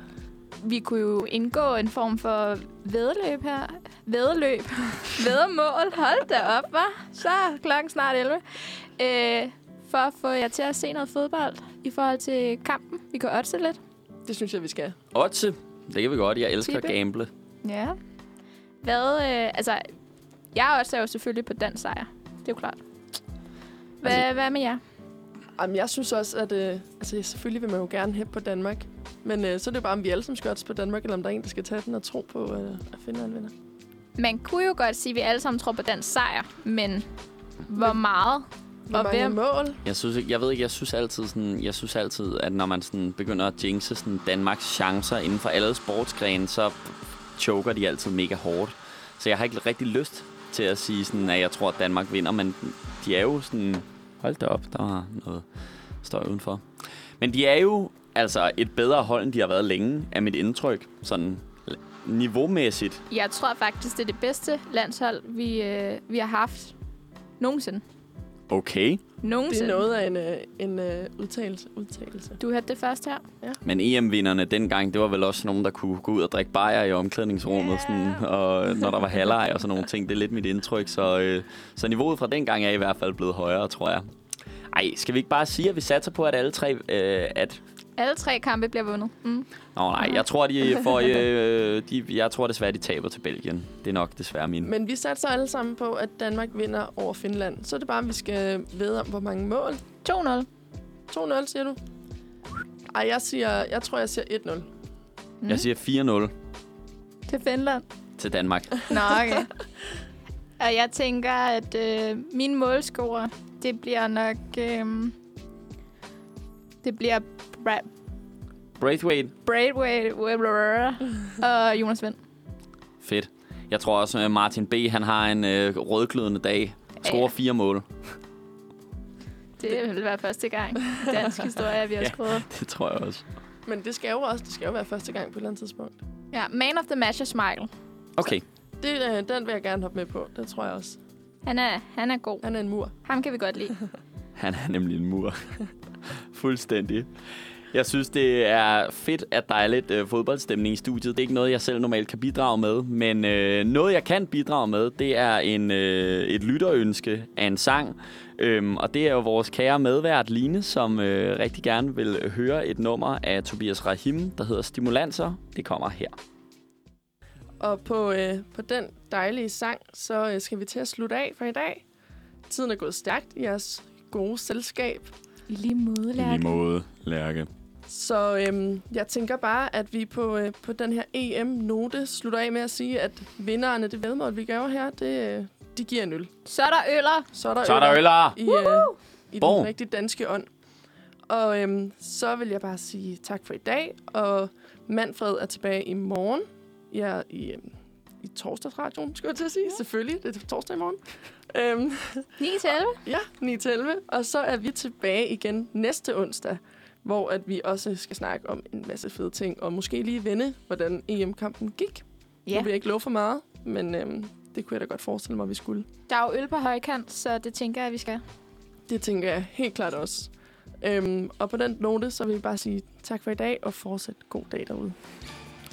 Vi kunne jo indgå en form for vedløb her. Vedløb. Vædemål. Hold da op, hva'? Så er klokken snart 11. Øh, for at få jer til at se noget fodbold i forhold til kampen. Vi kan oddse lidt. Det synes jeg, vi skal. Otse. Det kan vi godt. Jeg elsker Tippe. at gamble. Ja. Hvad, øh, altså, jeg også er jo selvfølgelig på den sejr. Det er jo klart. Hvad, Altså- hvad med jer? Jamen, jeg synes også, at øh, altså, selvfølgelig vil man jo gerne hæppe på Danmark. Men øh, så er det bare, om vi alle sammen skal på Danmark, eller om der er en, der skal tage den og tro på øh, at finde en vinder. Man kunne jo godt sige, at vi alle sammen tror på den sejr, men hvor meget? Hvor Og mange hvem? mål? Jeg synes ikke, jeg ved ikke, jeg synes altid sådan, jeg synes altid, at når man sådan begynder at jinxe sådan Danmarks chancer inden for alle sportsgrene, så choker de altid mega hårdt. Så jeg har ikke rigtig lyst til at sige sådan, at jeg tror, at Danmark vinder, men de er jo sådan, hold da op, der var noget støj udenfor. Men de er jo altså et bedre hold, end de har været længe, er mit indtryk, sådan niveaumæssigt. Jeg tror faktisk, det er det bedste landshold, vi, øh, vi har haft nogensinde. Okay. Det Nogensinde. er noget af en, øh, en øh, udtalelse. udtalelse. Du hørte det først her. Men EM-vinderne dengang, det var vel også nogen, der kunne gå ud og drikke bajer i omklædningsrummet, Ja. sådan, og når der var halvleg og sådan nogle ting. Det er lidt mit indtryk, så, øh, så niveauet fra dengang er i hvert fald blevet højere, tror jeg. Ej, skal vi ikke bare sige, at vi satser på, at alle tre... Øh, at Alle tre kampe bliver vundet. Mm. Nå nej, jeg tror, de får, øh, de, jeg tror desværre, de taber til Belgien. Det er nok desværre min. Men vi satser alle sammen på, at Danmark vinder over Finland. Så er det bare, at vi skal vide om, hvor mange mål. 2-0. 2-0, siger du? Ej, jeg, siger, jeg tror, jeg siger 1-0. Mm. Jeg siger 4-0 Til Finland. til Danmark. Nå, okay. Og jeg tænker, at øh, min målscorer, det bliver nok... Øh, det bliver Bra- Braithwaite, Braithwaite og Jonas Vind. fedt. Jeg tror også, at Martin B. han har en øh, rødglødende dag. Scorer Ja. fire mål. Det vil være første gang i dansk historie, at vi har Ja. skrevet. Det tror jeg også. Men det skal jo også det skal jo være første gang på et eller andet tidspunkt. Ja, man of the match er Smile. Okay. Det, øh, den vil jeg gerne hoppe med på. Det tror jeg også. Han er, han er god. Han er en mur. Ham kan vi godt lide. Han er nemlig en mur. Fuldstændig. Jeg synes, det er fedt, at der er lidt øh, fodboldstemning i studiet. Det er ikke noget, jeg selv normalt kan bidrage med, men øh, noget, jeg kan bidrage med, det er en, øh, et lytterønske af en sang. Øhm, og det er jo vores kære medvært Line, som øh, rigtig gerne vil høre et nummer af Tobias Rahim, der hedder Stimulanser. Det kommer her. Og på, øh, på den dejlige sang, så øh, skal vi til at slutte af for i dag. Tiden er gået stærkt i jeres gode selskab. I lige måde, Lærke. måde, Lærke. Så øhm, jeg tænker bare, at vi på, øh, på den her EM-note slutter af med at sige, at vinderne, det vedmål, vi gør her, det, øh, de giver en øl. Så er der øller. Så er der, Så er der øller! i, øh, i Boom. den rigtig danske ånd. Og øhm, så vil jeg bare sige tak for i dag. Og Manfred er tilbage i morgen. Ja, i, øhm, i torsdagsradioen, skulle jeg til at sige. Selvfølgelig, det er torsdag i morgen. Øhm, 9 til 11. ja, 9 til 11. Og så er vi tilbage igen næste onsdag, hvor at vi også skal snakke om en masse fede ting. Og måske lige vende, hvordan EM-kampen gik. Ja. Nu vil jeg ikke love for meget, men øhm, det kunne jeg da godt forestille mig, vi skulle. Der er jo øl på højkant, så det tænker jeg, vi skal. Det tænker jeg helt klart også. Øhm, og på den note, så vil jeg bare sige tak for i dag, og fortsat god dag derude.